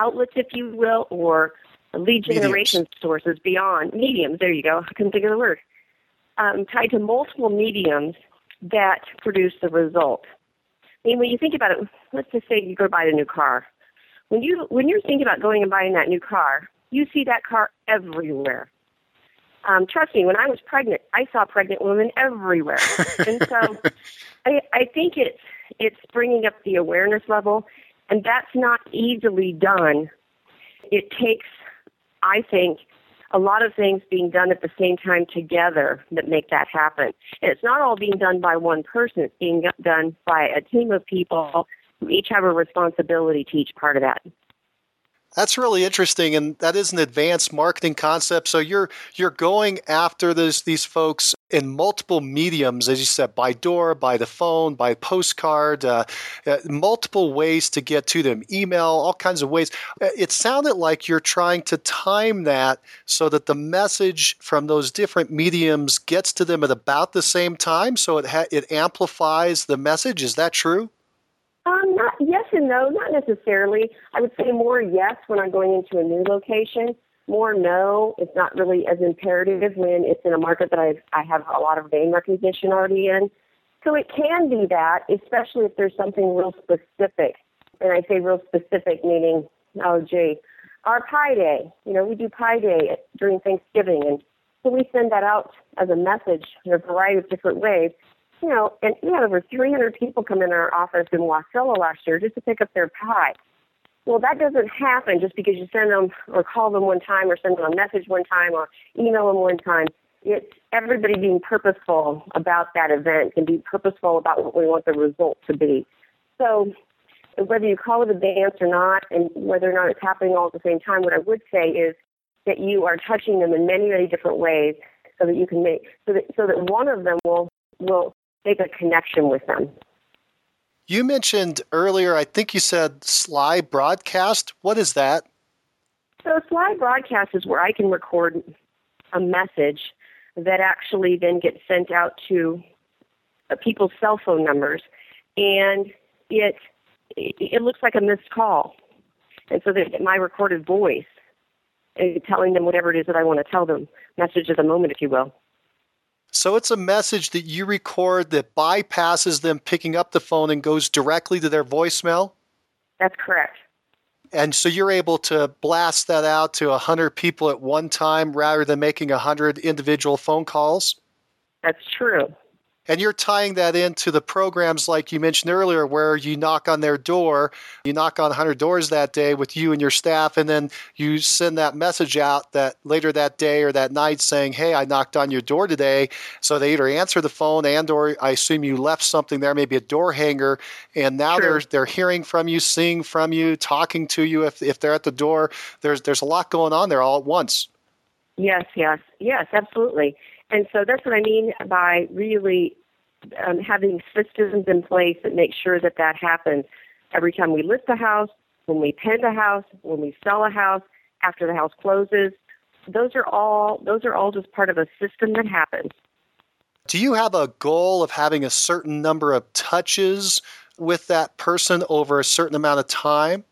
outlets, if you will, or lead generation mediums. sources beyond mediums. There you go. I couldn't think of the word. Um, tied to multiple mediums that produce the result. I mean, when you think about it, let's just say you go buy a new car. When you when you're thinking about going and buying that new car, you see that car everywhere. Um, trust me, when I was pregnant, I saw pregnant women everywhere, (laughs) and so I, I think it's it's bringing up the awareness level, and that's not easily done. It takes I think a lot of things being done at the same time together that make that happen. And it's not all being done by one person, it's being done by a team of people who each have a responsibility to each part of that. That's really interesting, and that is an advanced marketing concept. So you're you're going after those these folks in multiple mediums, as you said, by door, by the phone, by postcard, uh, uh, multiple ways to get to them, email, all kinds of ways. Uh, it sounded like you're trying to time that so that the message from those different mediums gets to them at about the same time, so it ha- it amplifies the message. Is that true? Um, not yes and no, not necessarily. I would say more yes when I'm going into a new location. More no. It's not really as imperative when it's in a market that I I have a lot of name recognition already in. So it can be that, especially if there's something real specific. And I say real specific meaning, oh gee, our Pie Day. You know, we do Pie Day during Thanksgiving, and so we send that out as a message in a variety of different ways you know, and we had over 300 people come in our office in Wasilla last year just to pick up their pie. Well, that doesn't happen just because you send them or call them one time or send them a message one time or email them one time. It's everybody being purposeful about that event and be purposeful about what we want the result to be. So whether you call it a dance or not and whether or not it's happening all at the same time, what I would say is that you are touching them in many, many different ways so that you can make so that so that one of them will will make a connection with them. You mentioned earlier, I think you said Sly Broadcast. What is that? So, Sly Broadcast is where I can record a message that actually then gets sent out to uh, people's cell phone numbers, and it it looks like a missed call, and so they get my recorded voice, and telling them whatever it is that I want to tell them, message of the moment, if you will. So it's a message that you record that bypasses them picking up the phone and goes directly to their voicemail? That's correct. And so you're able to blast that out to 100 people at one time rather than making 100 individual phone calls? That's true. And you're tying that into the programs like you mentioned earlier, where you knock on their door, you knock on 100 doors that day with you and your staff, and then you send that message out that later that day or that night saying, "Hey, I knocked on your door today." So they either answer the phone and/or I assume you left something there, maybe a door hanger, and now True. they're they're hearing from you, seeing from you, talking to you. If if they're at the door, there's there's a lot going on there all at once. Yes, yes, yes, absolutely. And so that's what I mean by really um, having systems in place that make sure that that happens every time we list a house, when we pend a house, when we sell a house, after the house closes. Those are all those are all just part of a system that happens. Do you have a goal of having a certain number of touches with that person over a certain amount of time?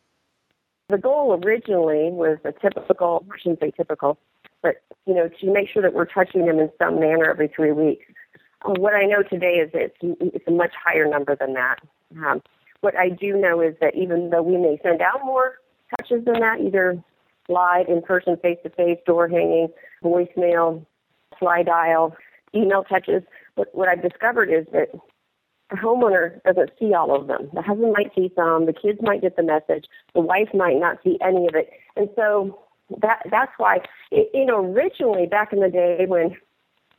The goal originally was a typical, I shouldn't say typical, but you know, to make sure that we're touching them in some manner every three weeks. What I know today is it's it's a much higher number than that. Um, what I do know is that even though we may send out more touches than that, either live, in person, face to face, door hanging, voicemail, Sly Dial, email touches, what, what I've discovered is that the homeowner doesn't see all of them. The husband might see some, the kids might get the message, the wife might not see any of it. And so that that's why it, you know originally back in the day when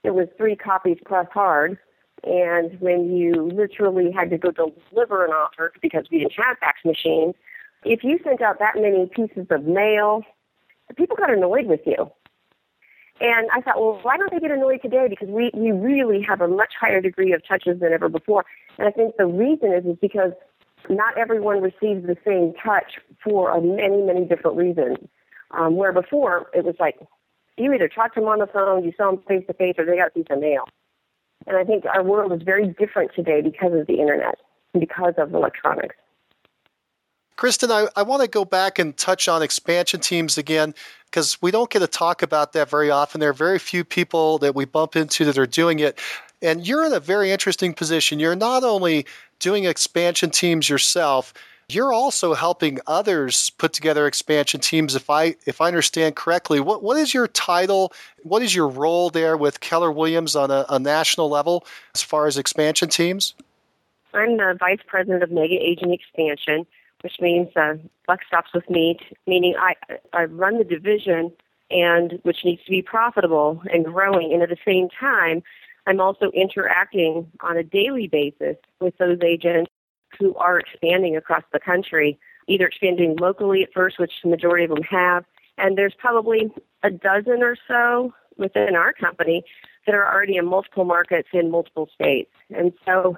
it was three copies plus hard. And when you literally had to go deliver an offer because we didn't have fax machines, if you sent out that many pieces of mail, people got annoyed with you. And I thought, well, why don't they get annoyed today? Because we, we really have a much higher degree of touches than ever before. And I think the reason is, is because not everyone receives the same touch for many, many different reasons. Um, where before it was like you either talk to them on the phone, you saw them face to face, or they got a piece of mail. And I think our world is very different today because of the internet and because of electronics. Kristan, I, I want to go back and touch on expansion teams again because we don't get to talk about that very often. There are very few people that we bump into that are doing it. And you're in a very interesting position. You're not only doing expansion teams yourself, you're also helping others put together expansion teams. If I if I understand correctly, what what is your title? What is your role there with Keller Williams on a, a national level as far as expansion teams? I'm the vice president of Mega Agent Expansion, which means uh, buck stops with me. Meaning I I run the division and which needs to be profitable and growing, and at the same time, I'm also interacting on a daily basis with those agents who are expanding across the country, either expanding locally at first, which the majority of them have, and there's probably a dozen or so within our company that are already in multiple markets in multiple states. And so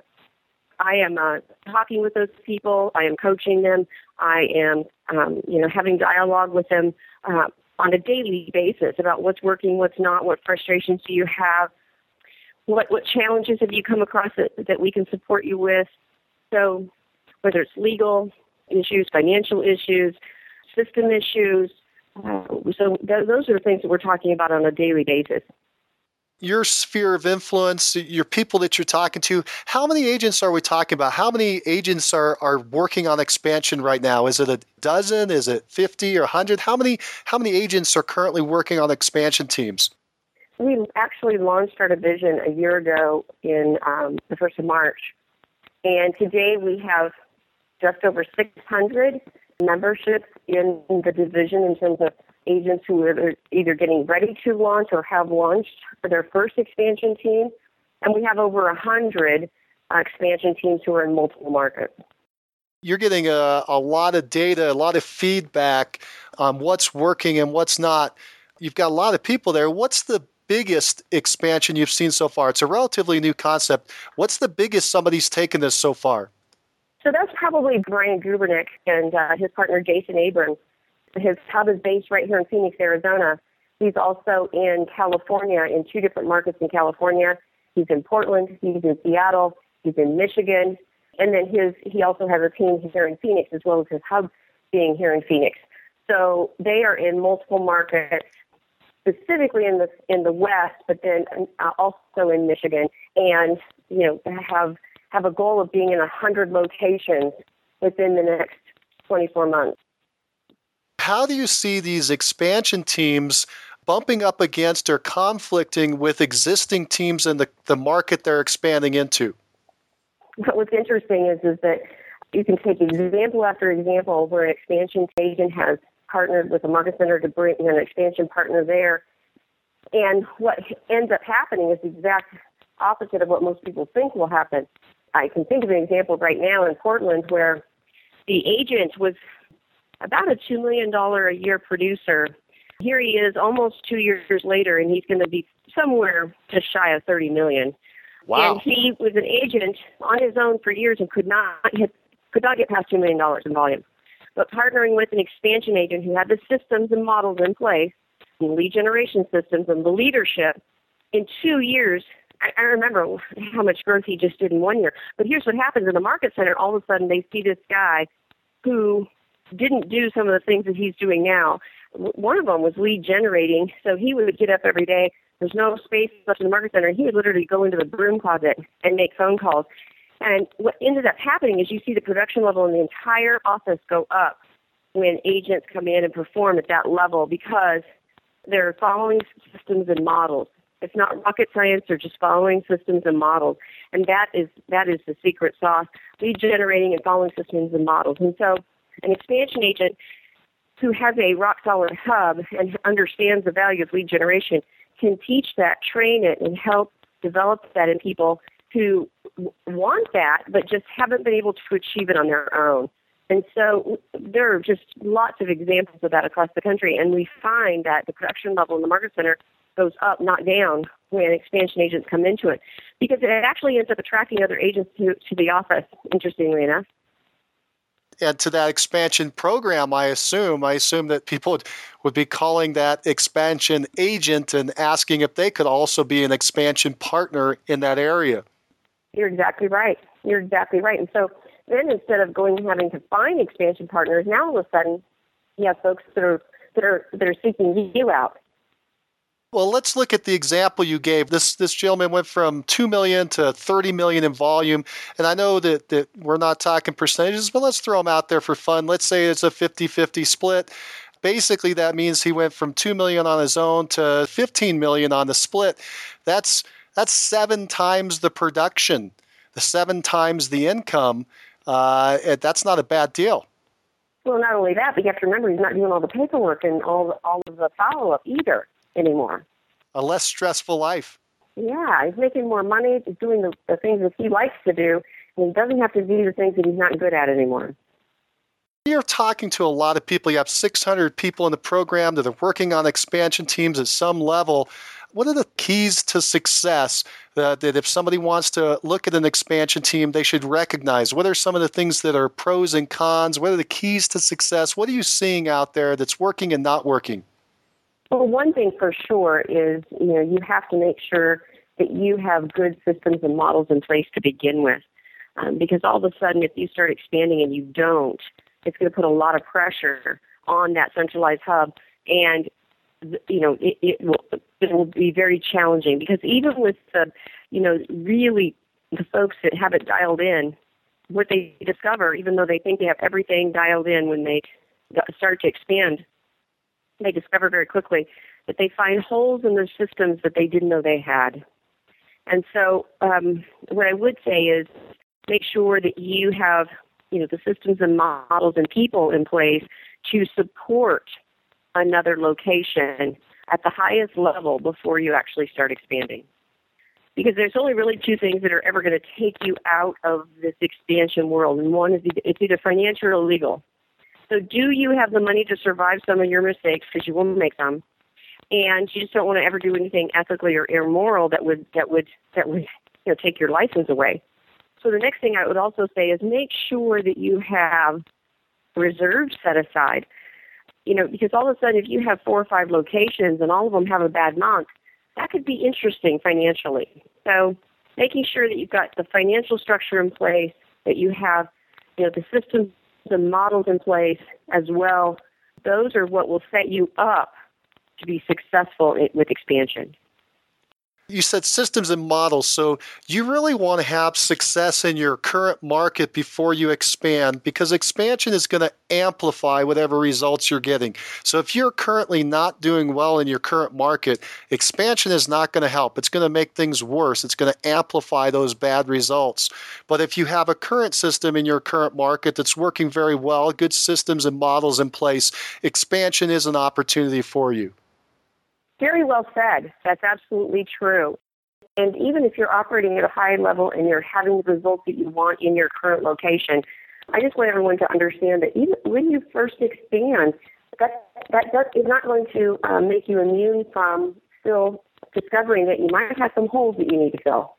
I am uh, talking with those people. I am coaching them. I am, um, you know, having dialogue with them uh, on a daily basis about what's working, what's not, what frustrations do you have, what what challenges have you come across that, that we can support you with, so, whether it's legal issues, financial issues, system issues, uh, so th- those are the things that we're talking about on a daily basis. Your sphere of influence, your people that you're talking to, how many agents are we talking about? How many agents are, are working on expansion right now? Is it a dozen? Is it 50 or 100? How many, how many agents are currently working on expansion teams? We actually launched our division a year ago in um, the 1st of March. And today we have just over 600 memberships in the division in terms of agents who are either getting ready to launch or have launched for their first expansion team. And we have over 100 uh, expansion teams who are in multiple markets. You're getting a, a lot of data, a lot of feedback on what's working and what's not. You've got a lot of people there. What's the biggest expansion you've seen so far? It's a relatively new concept. What's the biggest somebody's taken this so far? So that's probably Brian Gubernick and uh, his partner Jason Abrams. His hub is based right here in Phoenix, Arizona. He's also in California, in two different markets in California. He's in Portland, he's in Seattle, he's in Michigan, and then his he also has a team here in Phoenix as well as his hub being here in Phoenix. So they are in multiple markets, specifically in the in the West, but then uh, also in Michigan, and you know have have a goal of being in a hundred locations within the next 24 months. How do you see these expansion teams bumping up against or conflicting with existing teams in the, the market they're expanding into? What's interesting is, is that you can take example after example where an expansion agent has partnered with a market center to bring an expansion partner there. And what ends up happening is the exact opposite of what most people think will happen. I can think of an example right now in Portland where the agent was about a $2 million a year producer. Here he is almost two years later, and he's going to be somewhere just shy of 30 million. Wow. And he was an agent on his own for years and could not hit, could not get past $2 million in volume. But partnering with an expansion agent who had the systems and models in place, and lead generation systems and the leadership, in two years, I, I remember how much growth he just did in one year. But here's what happens in the market center. All of a sudden, they see this guy who didn't do some of the things that he's doing now. One of them was lead generating. So he would get up every day. There's no space left in the market center. He would literally go into the broom closet and make phone calls. And what ended up happening is you see the production level in the entire office go up when agents come in and perform at that level because they're following systems and models. It's not rocket science; they're just following systems and models, and that is that is the secret sauce: lead generating and following systems and models. And so, an expansion agent who has a rock solid hub and understands the value of lead generation can teach that, train it, and help develop that in people who want that but just haven't been able to achieve it on their own. And so there are just lots of examples of that across the country, and we find that the production level in the market center goes up, not down, when expansion agents come into it, because it actually ends up attracting other agents to, to the office, interestingly enough and to that expansion program, I assume. I assume that people would, would be calling that expansion agent and asking if they could also be an expansion partner in that area. You're exactly right. You're exactly right. And so then instead of going and having to find expansion partners, now all of a sudden you have folks that are that are that are seeking you out. Well, let's look at the example you gave. This this gentleman went from two million to thirty million in volume, and I know that, that we're not talking percentages, but let's throw them out there for fun. Let's say it's a 50-50 split. Basically, that means he went from two million on his own to fifteen million on the split. That's that's seven times the production, the seven times the income. Uh, that's not a bad deal. Well, not only that, but you have to remember he's not doing all the paperwork and all all of the follow up either anymore. A less stressful life. Yeah, he's making more money, he's doing the, the things that he likes to do, and he doesn't have to do the things that he's not good at anymore. You're talking to a lot of people. You have 600 people in the program that are working on expansion teams at some level. What are the keys to success that, that if somebody wants to look at an expansion team, they should recognize? What are some of the things that are pros and cons? What are the keys to success? What are you seeing out there that's working and not working? Well, one thing for sure is, you know, you have to make sure that you have good systems and models in place to begin with. Um, because all of a sudden, if you start expanding and you don't, it's going to put a lot of pressure on that centralized hub. And, you know, it, it, will, it will be very challenging because even with the, you know, really the folks that have it dialed in, what they discover, even though they think they have everything dialed in when they start to expand, they discover very quickly that they find holes in their systems that they didn't know they had. And so, um, what I would say is make sure that you have, you know, the systems and models and people in place to support another location at the highest level before you actually start expanding. Because there's only really two things that are ever going to take you out of this expansion world, and one is it's either financial or legal. So, do you have the money to survive some of your mistakes? Because you will make them. and you just don't want to ever do anything ethically or immoral that would that would that would you know take your license away. So the next thing I would also say is make sure that you have reserves set aside. You know, because all of a sudden if you have four or five locations and all of them have a bad month, that could be interesting financially. So making sure that you've got the financial structure in place, that you have you know the systems and models in place as well. Those are what will set you up to be successful with expansion you said systems and models. So you really want to have success in your current market before you expand because expansion is going to amplify whatever results you're getting. So if you're currently not doing well in your current market, expansion is not going to help. It's going to make things worse. It's going to amplify those bad results. But if you have a current system in your current market that's working very well, good systems and models in place, expansion is an opportunity for you. Very well said. That's absolutely true. And even if you're operating at a high level and you're having the results that you want in your current location, I just want everyone to understand that even when you first expand, that that does, is not going to um, make you immune from still discovering that you might have some holes that you need to fill.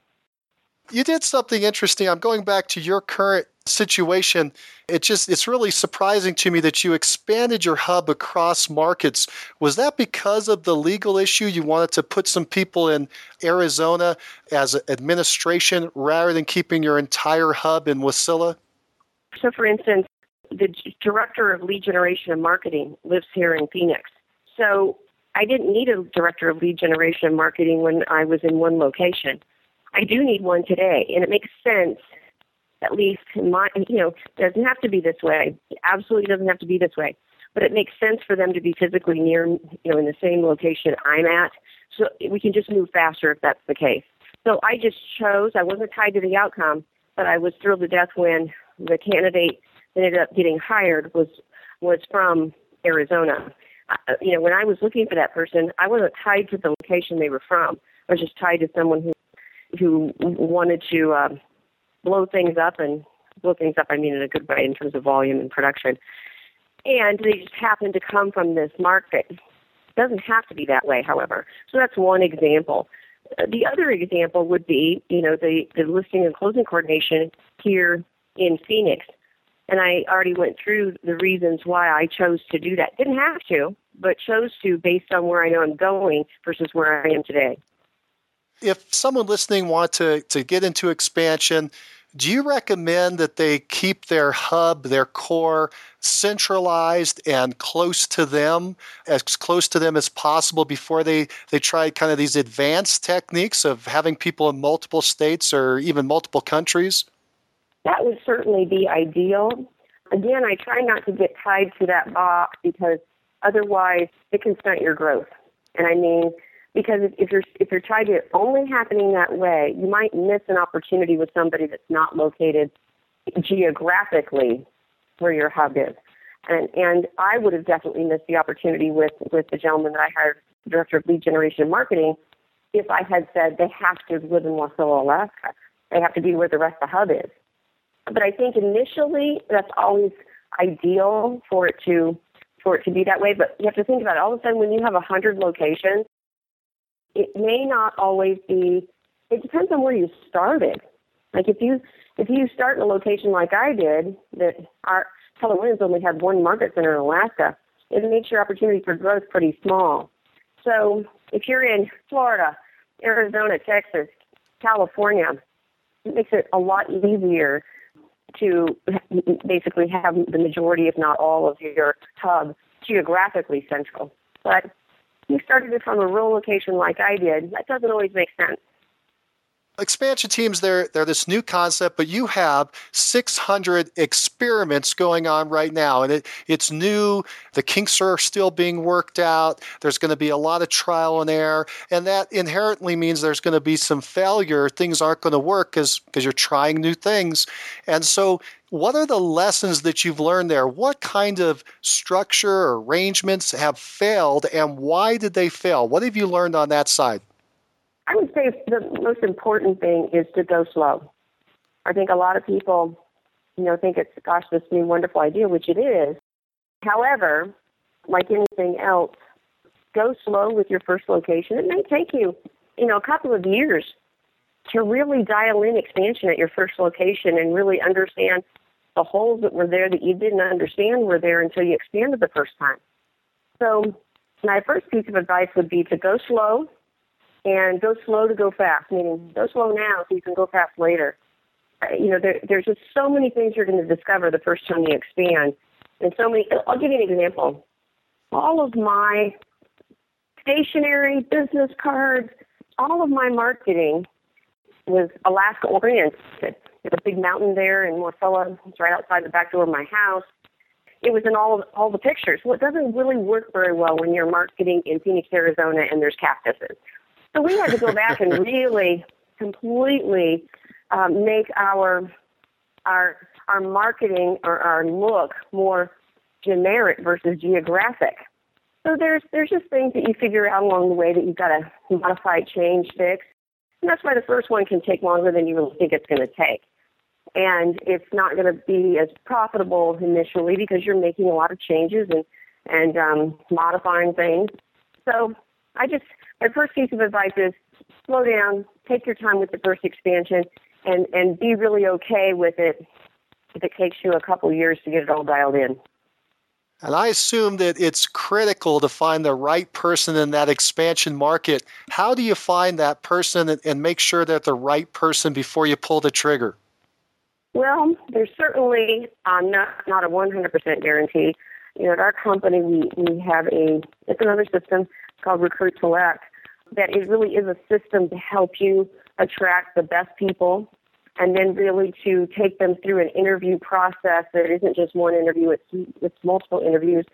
You did something interesting. I'm going back to your current situation. It just it's really surprising to me that you expanded your hub across markets. Was that because of the legal issue you wanted to put some people in Arizona as administration rather than keeping your entire hub in Wasilla? So for instance, the director of lead generation and marketing lives here in Phoenix. So I didn't need a director of lead generation and marketing when I was in one location. I do need one today, and it makes sense. At least in my, you know, doesn't have to be this way. It absolutely doesn't have to be this way. But it makes sense for them to be physically near, you know, in the same location I'm at, so we can just move faster if that's the case. So I just chose. I wasn't tied to the outcome, but I was thrilled to death when the candidate that ended up getting hired was was from Arizona. Uh, you know, when I was looking for that person, I wasn't tied to the location they were from. I was just tied to someone who who wanted to uh, blow things up and blow things up. I mean in a good way in terms of volume and production. And they just happened to come from this market. It doesn't have to be that way, however. So that's one example. Uh, the other example would be, you know, the, the listing and closing coordination here in Phoenix. And I already went through the reasons why I chose to do that. Didn't have to, but chose to based on where I know I'm going versus where I am today if someone listening wants to, to get into expansion, do you recommend that they keep their hub, their core centralized and close to them, as close to them as possible before they, they try kind of these advanced techniques of having people in multiple states or even multiple countries? That would certainly be ideal. Again, I try not to get tied to that box because otherwise it can stunt your growth. And I mean, because if, if you're if you're trying to only happening that way, you might miss an opportunity with somebody that's not located geographically where your hub is. And and I would have definitely missed the opportunity with with the gentleman that I hired, director of lead generation and marketing, if I had said they have to live in Wasilla, Alaska. They have to be where the rest of the hub is. But I think initially that's always ideal for it to for it to be that way. But you have to think about it. All of a sudden, when you have a hundred locations, it may not always be it depends on where you started. Like if you if you start in a location like i did that our williams only had one market center in alaska it makes your opportunity for growth pretty small. So if you're in florida arizona texas california it makes it a lot easier to basically have the majority if not all of your hub geographically central. But you started it from a rural location like I did, that doesn't always make sense. Expansion teams, they're, they're this new concept, but you have 600 experiments going on right now. And it, it's new. The kinks are still being worked out. There's going to be a lot of trial and error. And that inherently means there's going to be some failure. Things aren't going to work because because you're trying new things. And so what are the lessons that you've learned there? What kind of structure or arrangements have failed and why did they fail? What have you learned on that side? I would say the most important thing is to go slow. I think a lot of people, you know, think it's, gosh, this new wonderful idea, which it is. However, like anything else, go slow with your first location. It may take you, you know, a couple of years to really dial in expansion at your first location and really understand the holes that were there that you didn't understand were there until you expanded the first time. So my first piece of advice would be to go slow and go slow to go fast, meaning go slow now so you can go fast later. Uh, you know, there, there's just so many things you're going to discover the first time you expand. And so many, I'll give you an example. All of my stationery, business cards, all of my marketing was Alaska oriented. There's a big mountain there in Wasilla. It's right outside the back door of my house. It was in all all the pictures. Well, it doesn't really work very well when you're marketing in Phoenix, Arizona, and there's cactuses. So we had to go back and (laughs) really completely um, make our our our marketing or our look more generic versus geographic. So there's there's just things that you figure out along the way that you've got to modify, change, fix. And that's why the first one can take longer than you really think it's going to take. And it's not going to be as profitable initially because you're making a lot of changes and, and um, modifying things. So I just, my first piece of advice is slow down, take your time with the first expansion, and, and be really okay with it if it takes you a couple years to get it all dialed in. And I assume that it's critical to find the right person in that expansion market. How do you find that person and make sure that the right person before you pull the trigger? Well, there's certainly um, not not a 100% guarantee. You know, at our company, we we have a it's another system called Recruit Select that it really is a system to help you attract the best people and then really to take them through an interview process that isn't just one interview, it's, it's multiple interviews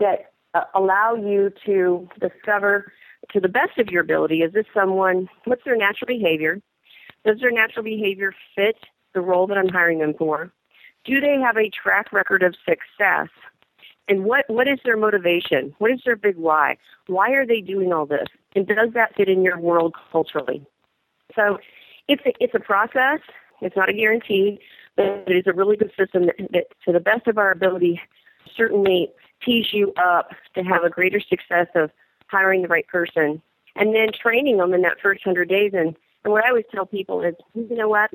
that uh, allow you to discover to the best of your ability is this someone, what's their natural behavior? Does their natural behavior fit the role that I'm hiring them for? Do they have a track record of success? And what, what is their motivation? What is their big why? Why are they doing all this? And does that fit in your world culturally? So it's a, it's a process. It's not a guarantee, but it is a really good system that, that to the best of our ability, certainly tees you up to have a greater success of hiring the right person and then training them in that first hundred days. And, and what I always tell people is, you know what?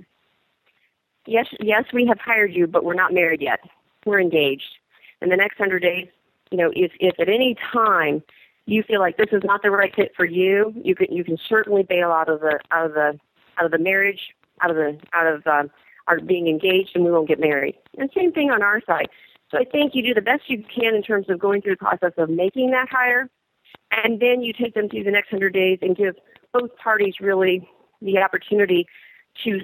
Yes, yes, we have hired you, but we're not married yet. We're engaged. In the next hundred days, you know, if if at any time you feel like this is not the right fit for you, you can you can certainly bail out of the out of the out of the marriage, out of the out of um, our being engaged, and we won't get married. And same thing on our side. So I think you do the best you can in terms of going through the process of making that hire, and then you take them through the next hundred days and give both parties really the opportunity to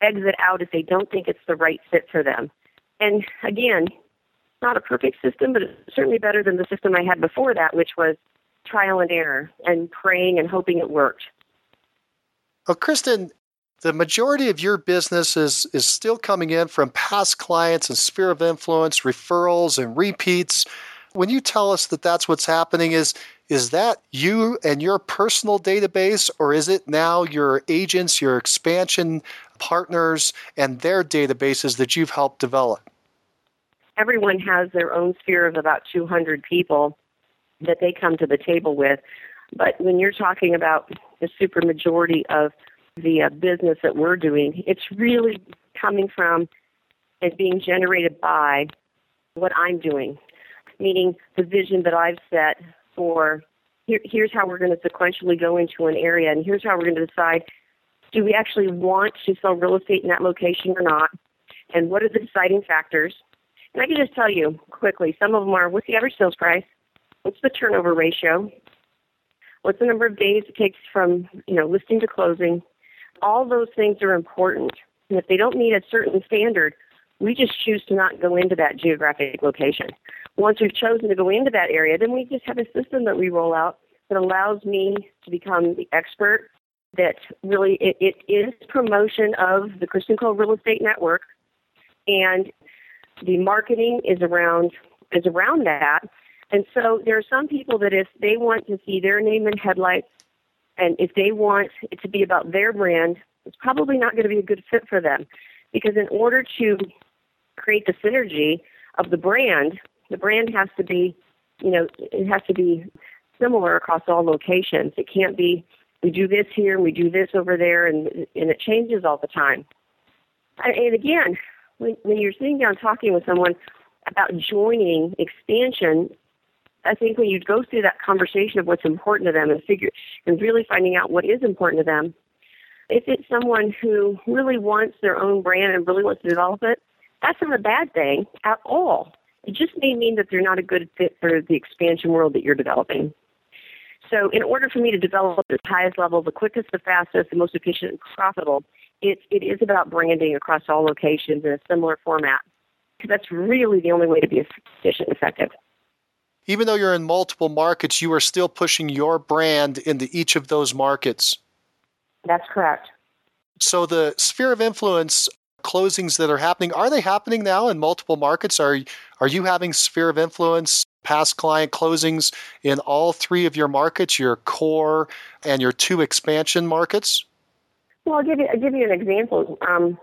exit out if they don't think it's the right fit for them. And again, not a perfect system, but it's certainly better than the system I had before that, which was trial and error and praying and hoping it worked. Well, Kristan, the majority of your business is, is still coming in from past clients and sphere of influence, referrals, and repeats. When you tell us that that's what's happening, is is that you and your personal database, or is it now your agents, your expansion partners, and their databases that you've helped develop? Everyone has their own sphere of about 200 people that they come to the table with. But when you're talking about the supermajority of the uh, business that we're doing, it's really coming from and being generated by what I'm doing, meaning the vision that I've set for here, here's how we're going to sequentially go into an area, and here's how we're going to decide do we actually want to sell real estate in that location or not, and what are the deciding factors. And I can just tell you quickly, some of them are what's the average sales price, what's the turnover ratio, what's the number of days it takes from you know listing to closing, all those things are important. And if they don't meet a certain standard, we just choose to not go into that geographic location. Once we've chosen to go into that area, then we just have a system that we roll out that allows me to become the expert that really it, it is promotion of the Kristan Cole Real Estate Network and the marketing is around is around that. And so there are some people that if they want to see their name in headlights and if they want it to be about their brand, it's probably not going to be a good fit for them. Because in order to create the synergy of the brand, the brand has to be, you know, it has to be similar across all locations. It can't be we do this here and we do this over there, and and it changes all the time. And again, when, when you're sitting down talking with someone about joining expansion, I think when you go through that conversation of what's important to them and figure and really finding out what is important to them, if it's someone who really wants their own brand and really wants to develop it, that's not a bad thing at all. It just may mean that they're not a good fit for the expansion world that you're developing. So, in order for me to develop at the highest level, the quickest, the fastest, the most efficient, and profitable, it, it is about branding across all locations in a similar format. Because that's really the only way to be efficient and effective. Even though you're in multiple markets, you are still pushing your brand into each of those markets. That's correct. So the sphere of influence closings that are happening, are they happening now in multiple markets? Are are you having sphere of influence past client closings in all three of your markets, your core and your two expansion markets? Well, I'll give you I'll give you an example. Um,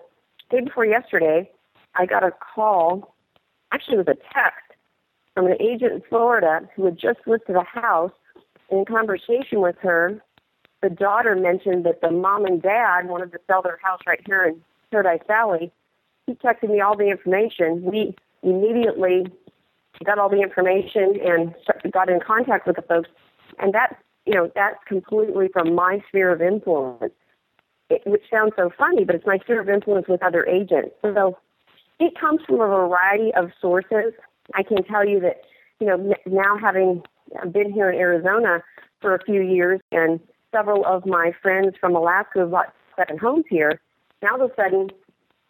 day before yesterday, I got a call. Actually, it was a text from an agent in Florida who had just listed a house. In conversation with her, the daughter mentioned that the mom and dad wanted to sell their house right here in Paradise Valley. He texted me all the information. We immediately got all the information and got in contact with the folks. And that, you know, that's completely from my sphere of influence, it, which sounds so funny, but it's my sphere of influence with other agents. So it comes from a variety of sources. I can tell you that, you know, now having been here in Arizona for a few years and several of my friends from Alaska have bought second homes here, now all of a sudden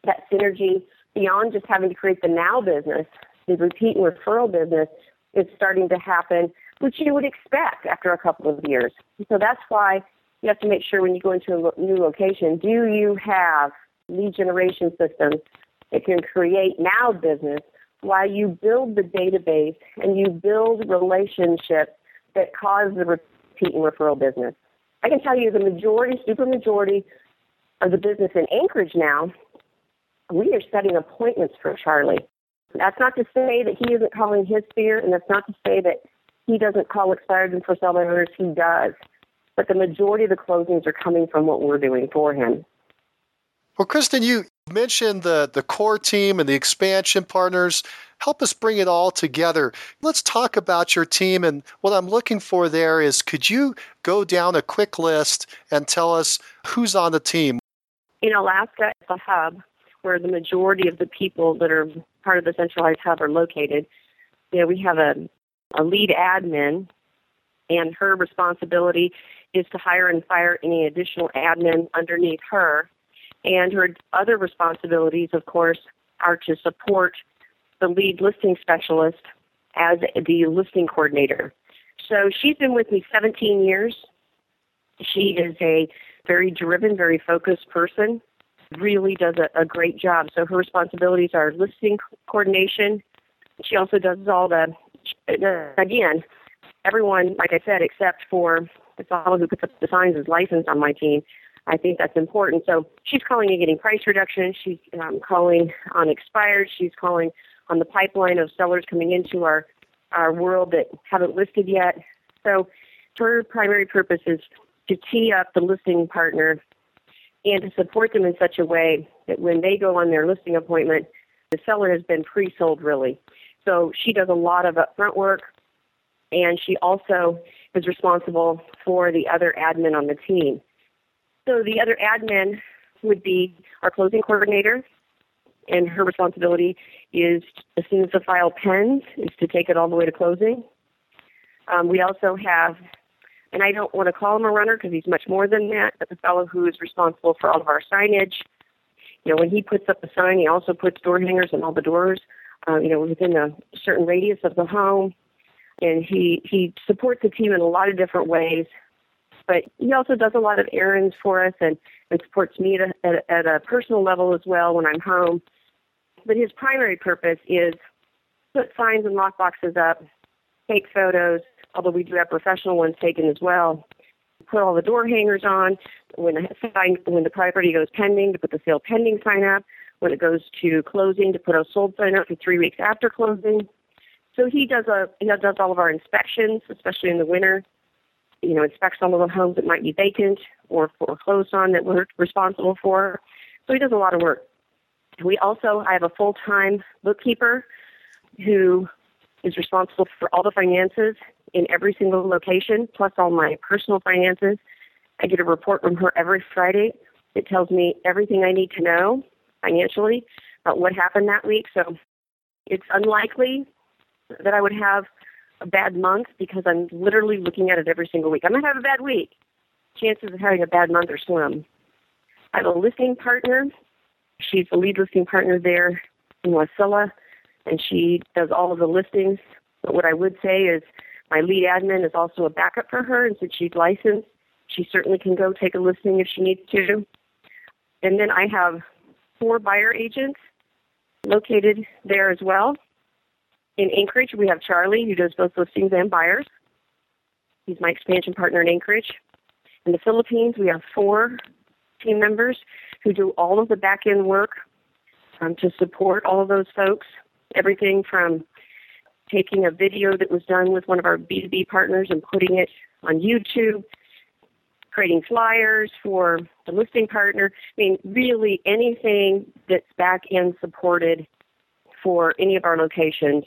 that synergy beyond just having to create the now business, the repeat and referral business is starting to happen, which you would expect after a couple of years. So that's why you have to make sure when you go into a new location, do you have lead generation systems that can create now business while you build the database and you build relationships that cause the repeat and referral business. I can tell you the majority, super majority of the business in Anchorage now, we are setting appointments for Charlie. That's not to say that he isn't calling his sphere, and that's not to say that he doesn't call expired and for seller owners. He does. But the majority of the closings are coming from what we're doing for him. Well, Kristan, you mentioned the, the core team and the expansion partners. Help us bring it all together. Let's talk about your team. And what I'm looking for there is could you go down a quick list and tell us who's on the team? In Alaska, it's a hub where the majority of the people that are part of the centralized hub are located. You know, we have a, a lead admin, and her responsibility is to hire and fire any additional admin underneath her and her other responsibilities, of course, are to support the lead listing specialist as the listing coordinator. So she's been with me 17 years. She is a very driven, very focused person, really does a, a great job. So her responsibilities are listing coordination. She also does all the, again, everyone, like I said, except for the fellow who puts up the signs is licensed on my team. I think that's important. So she's calling and getting price reductions. She's um, calling on expired. She's calling on the pipeline of sellers coming into our our world that haven't listed yet. So her primary purpose is to tee up the listing partner and to support them in such a way that when they go on their listing appointment, the seller has been pre-sold really. So she does a lot of upfront work, and she also is responsible for the other admin on the team. So the other admin would be our closing coordinator, and her responsibility is as soon as the file pens is to take it all the way to closing. Um, we also have, and I don't want to call him a runner because he's much more than that, but the fellow who is responsible for all of our signage. You know, when he puts up the sign, he also puts door hangers on all the doors. Uh, you know, within a certain radius of the home, and he he supports the team in a lot of different ways but he also does a lot of errands for us and, and supports me at a, at, a at a personal level as well when I'm home. But his primary purpose is put signs and lock boxes up, take photos, although we do have professional ones taken as well. Put all the door hangers on when the sign, when the property goes pending to put the sale pending sign up. When it goes to closing to put a sold sign up for three weeks after closing. So he does a he does all of our inspections, especially in the winter you know, inspects all of the homes that might be vacant or foreclosed on that we're responsible for. So he does a lot of work. We also, I have a full-time bookkeeper who is responsible for all the finances in every single location, plus all my personal finances. I get a report from her every Friday. It tells me everything I need to know financially about what happened that week. So it's unlikely that I would have a bad month because I'm literally looking at it every single week. I might have a bad week. Chances of having a bad month are slim. I have a listing partner. She's the lead listing partner there in Wasilla, and she does all of the listings. But what I would say is my lead admin is also a backup for her, and since she's licensed, she certainly can go take a listing if she needs to. And then I have four buyer agents located there as well. In Anchorage, we have Charlie, who does both listings and buyers. He's my expansion partner in Anchorage. In the Philippines, we have four team members who do all of the back end work um, to support all of those folks. Everything from taking a video that was done with one of our B2B partners and putting it on YouTube, creating flyers for the listing partner. I mean, really anything that's back end supported for any of our locations.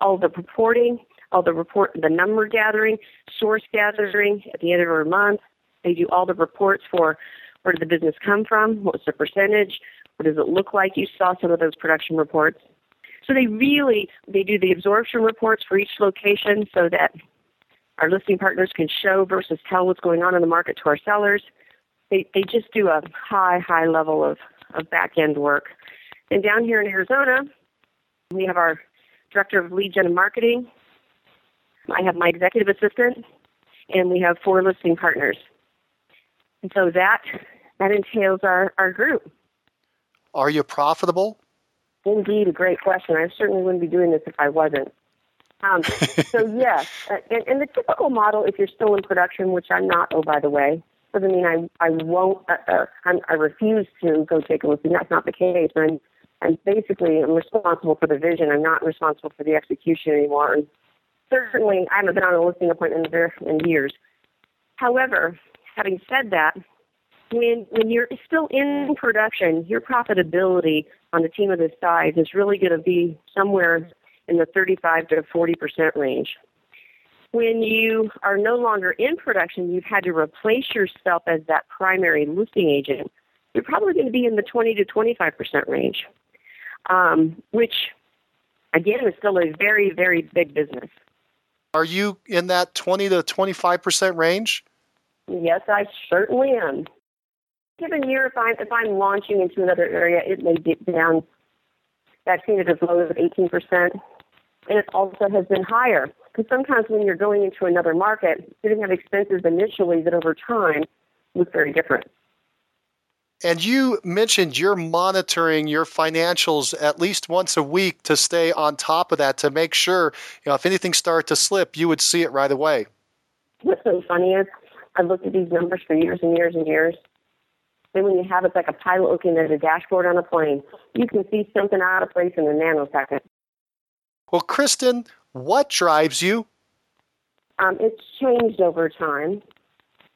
All the reporting, all the report, the number gathering, source gathering at the end of every month. They do all the reports for where did the business come from, what was the percentage, what does it look like. You saw some of those production reports. So they really they do the absorption reports for each location so that our listing partners can show versus tell what's going on in the market to our sellers. They they just do a high high level of of back end work. And down here in Arizona, we have our director of lead gen and marketing. I have my executive assistant, and we have four listing partners. And so that that entails our, our group. Are you profitable? Indeed, a great question. I certainly wouldn't be doing this if I wasn't. Um, so (laughs) yes, uh, and, and, the typical model, if you're still in production, which I'm not, oh by the way, doesn't mean I I won't. Uh, uh, i refuse to go take a listing. That's not the case. I'm I'm basically I'm responsible for the vision. I'm not responsible for the execution anymore. And certainly, I haven't been on a listing appointment in, in years. However, having said that, when when you're still in production, your profitability on a team of this size is really going to be somewhere in the 35 to 40 percent range. When you are no longer in production, you've had to replace yourself as that primary listing agent. You're probably going to be in the 20 to 25 percent range, um, which again is still a very very big business. Are you in that 20 to 25 percent range? Yes, I certainly am given year, if I'm if I'm launching into another area, it may dip down. I've seen it as low as 18%, and it also has been higher. Because sometimes when you're going into another market, you're going to have expenses initially that over time look very different. And you mentioned you're monitoring your financials at least once a week to stay on top of that to make sure, you know, if anything started to slip, you would see it right away. What's so funny is I've looked at these numbers for years and years and years, then when you have it's like a pilot looking at a dashboard on a plane, you can see something out of place in a nanosecond. Well, Kristan, what drives you? Um, it's changed over time.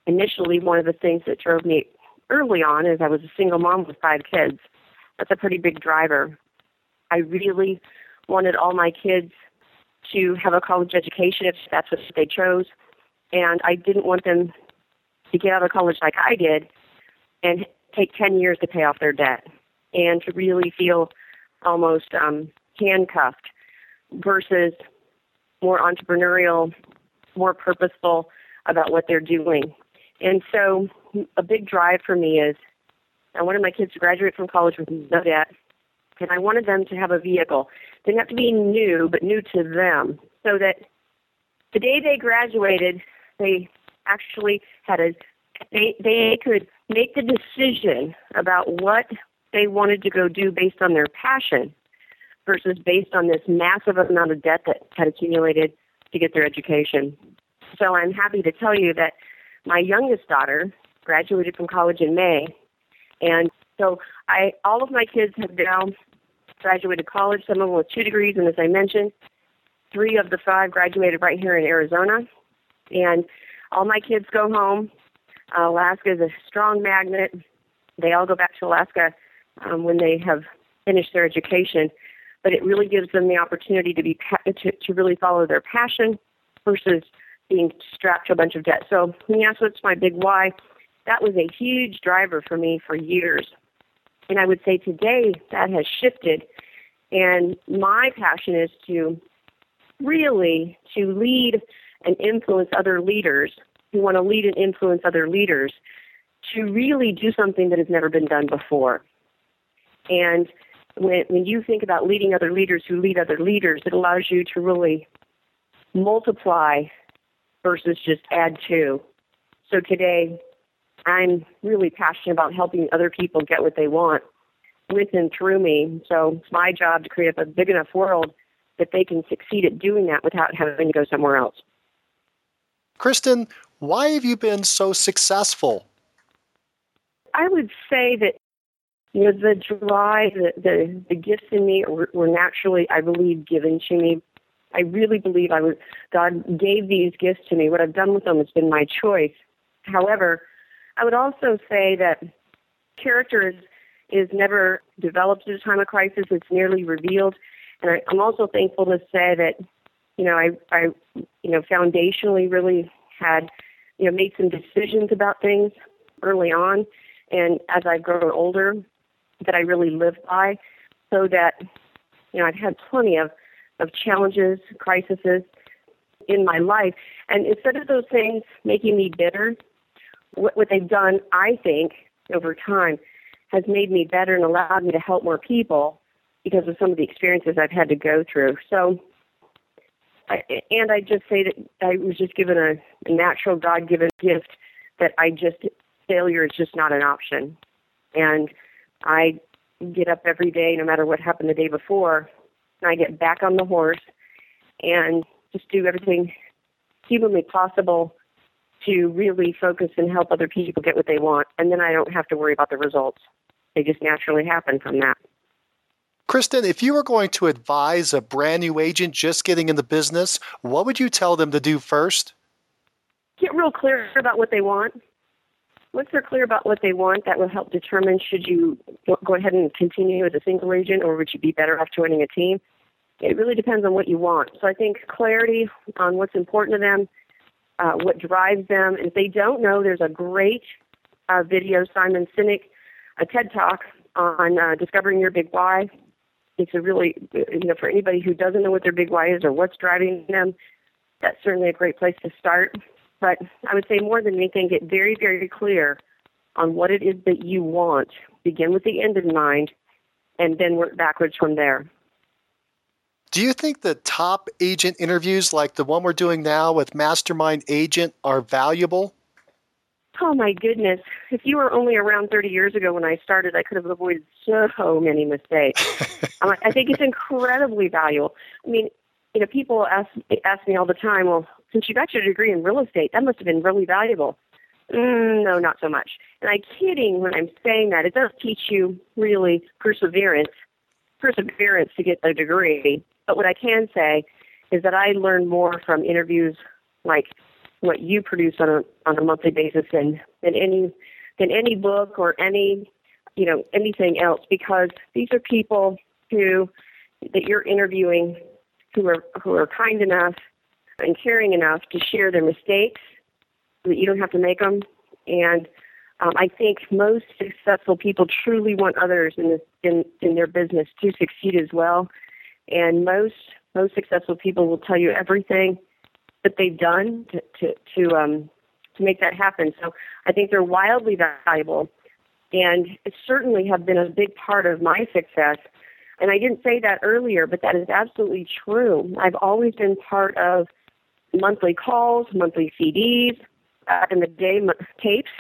Initially, one of the things that drove me early on as I was a single mom with five kids. That's a pretty big driver. I really wanted all my kids to have a college education if that's what they chose. And I didn't want them to get out of college like I did and take 10 years to pay off their debt and to really feel almost um, handcuffed versus more entrepreneurial, more purposeful about what they're doing. And so a big drive for me is I wanted my kids to graduate from college with no debt, and I wanted them to have a vehicle. It didn't have to be new, but new to them, so that the day they graduated, they actually had a they they could make the decision about what they wanted to go do based on their passion versus based on this massive amount of debt that had accumulated to get their education. So I'm happy to tell you that my youngest daughter graduated from college in May. And so I all of my kids have now graduated college, some of them with two degrees, and as I mentioned, three of the five graduated right here in Arizona. And all my kids go home. Uh, Alaska is a strong magnet. They all go back to Alaska um, when they have finished their education, but it really gives them the opportunity to be to, to really follow their passion versus being strapped to a bunch of debt. So when you ask what's my big why, that was a huge driver for me for years. And I would say today that has shifted. And my passion is to really to lead and influence other leaders who want to lead and influence other leaders to really do something that has never been done before. And when, when you think about leading other leaders who lead other leaders, it allows you to really multiply versus just add to. So today, I'm really passionate about helping other people get what they want with and through me. So it's my job to create a big enough world that they can succeed at doing that without having to go somewhere else. Kristan, why have you been so successful? I would say that you know the drive, the the, the gifts in me were, were naturally, I believe, given to me. I really believe I was God gave these gifts to me. What I've done with them has been my choice. However, I would also say that character is, is never developed at a time of crisis. It's merely revealed. And I, I'm also thankful to say that, you know, I, I, you know, foundationally really had, you know, made some decisions about things early on, and as I've grown older, that I really lived by, so that, you know, I've had plenty of, of challenges, crises in my life, and instead of those things making me bitter, what, what they've done, I think, over time, has made me better and allowed me to help more people because of some of the experiences I've had to go through. So, I, and I just say that I was just given a, a natural God given gift that I just, failure is just not an option. And I get up every day, no matter what happened the day before, and I get back on the horse and just do everything humanly possible to really focus and help other people get what they want. And then I don't have to worry about the results. They just naturally happen from that. Kristan, if you were going to advise a brand new agent just getting in the business, what would you tell them to do first? Get real clear about what they want. Once they're clear about what they want, that will help determine should you go ahead and continue as a single agent or would you be better off joining a team. It really depends on what you want. So I think clarity on what's important to them, uh, what drives them. And if they don't know, there's a great uh, video, Simon Sinek, a TED Talk on uh, discovering your big why it's a really, you know, for anybody who doesn't know what their big why is or what's driving them, that's certainly a great place to start. But I would say more than anything, get very, very clear on what it is that you want. Begin with the end in mind, and then work backwards from there. Do you think the top agent interviews like the one we're doing now with Mastermind Agent are valuable? Oh my goodness. If you were only around 30 years ago when I started, I could have avoided so many mistakes. (laughs) I think it's incredibly valuable. I mean, you know, people ask ask me all the time, well, since you got your degree in real estate, that must have been really valuable. Mm, no, not so much. And I'm kidding when I'm saying that. It does teach you really perseverance, perseverance to get the degree. But what I can say is that I learn more from interviews like what you produce on a on a monthly basis than than any than any book or any you know anything else because these are people who that you're interviewing who are who are kind enough and caring enough to share their mistakes so that you don't have to make them and um, I think most successful people truly want others in this in in their business to succeed as well and most most successful people will tell you everything that they've done to to to, um, to make that happen. So I think they're wildly valuable, and it certainly have been a big part of my success. And I didn't say that earlier, but that is absolutely true. I've always been part of monthly calls, monthly CDs, back in the day tapes,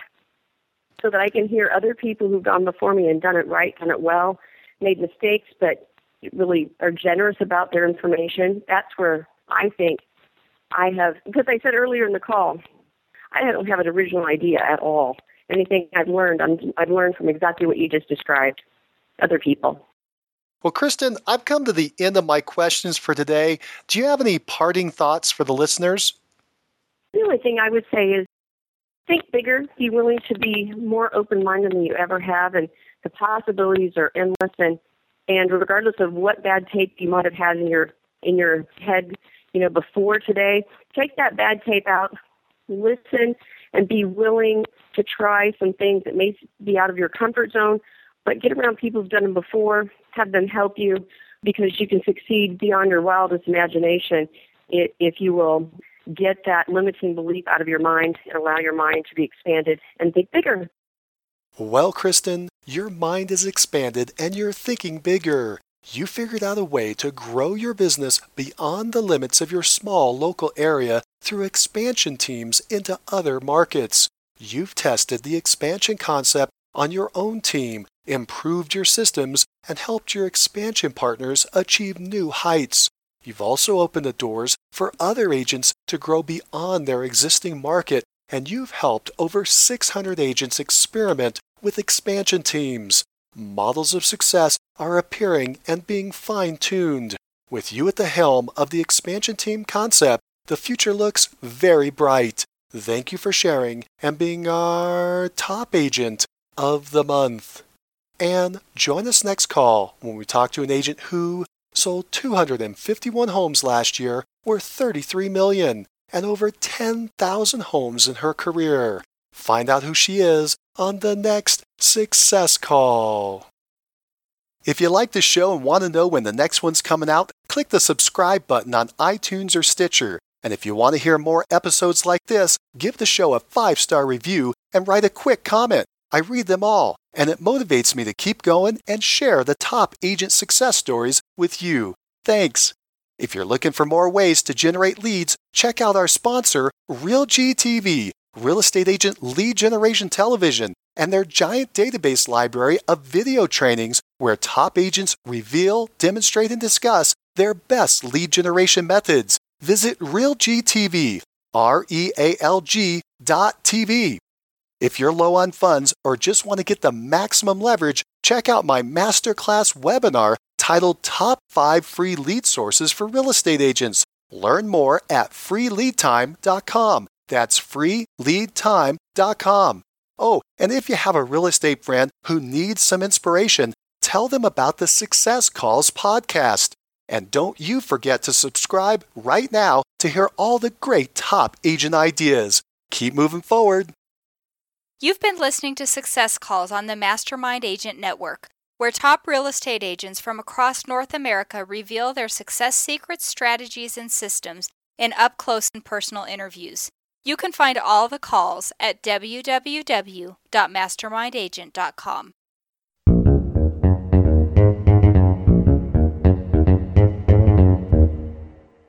so that I can hear other people who've gone before me and done it right, done it well, made mistakes, but really are generous about their information. That's where I think I have, because I said earlier in the call, I don't have an original idea at all. Anything I've learned, i I've learned from exactly what you just described, other people. Well, Kristan, I've come to the end of my questions for today. Do you have any parting thoughts for the listeners? The only thing I would say is think bigger, be willing to be more open minded than you ever have, and the possibilities are endless. And and regardless of what bad tape you might have had in your in your head, you know, before today, take that bad tape out, listen, and be willing to try some things that may be out of your comfort zone, but get around people who've done them before, have them help you, because you can succeed beyond your wildest imagination if you will get that limiting belief out of your mind and allow your mind to be expanded and think bigger. Well, Kristan, your mind is expanded and you're thinking bigger. You figured out a way to grow your business beyond the limits of your small local area through expansion teams into other markets. You've tested the expansion concept on your own team, improved your systems, and helped your expansion partners achieve new heights. You've also opened the doors for other agents to grow beyond their existing market, and you've helped over 600 agents experiment with expansion teams. Models of success are appearing and being fine tuned. With you at the helm of the expansion team concept, the future looks very bright. Thank you for sharing and being our top agent of the month. And join us next call when we talk to an agent who sold 251 homes last year worth 33 million and over 10,000 homes in her career. Find out who she is on the next Success Call. If you like the show and want to know when the next one's coming out, click the subscribe button on iTunes or Stitcher. And if you want to hear more episodes like this, give the show a five star review and write a quick comment. I read them all, and it motivates me to keep going and share the top agent success stories with you. Thanks. If you're looking for more ways to generate leads, check out our sponsor, RealGTV, Real Estate Agent Lead Generation Television, and their giant database library of video trainings where top agents reveal, demonstrate, and discuss their best lead generation methods. Visit RealGTV, R E A L G dot TV. If you're low on funds or just want to get the maximum leverage, check out my masterclass webinar titled Top 5 Free Lead Sources for Real Estate Agents. Learn more at freeleadtime.com. That's freeleadtime.com. Oh, and if you have a real estate friend who needs some inspiration, tell them about the Success Calls podcast. And don't you forget to subscribe right now to hear all the great top agent ideas. Keep moving forward. You've been listening to Success Calls on the Mastermind Agent Network, where top real estate agents from across North America reveal their success secrets, strategies, and systems in up close and personal interviews. You can find all the calls at www.mastermindagent.com.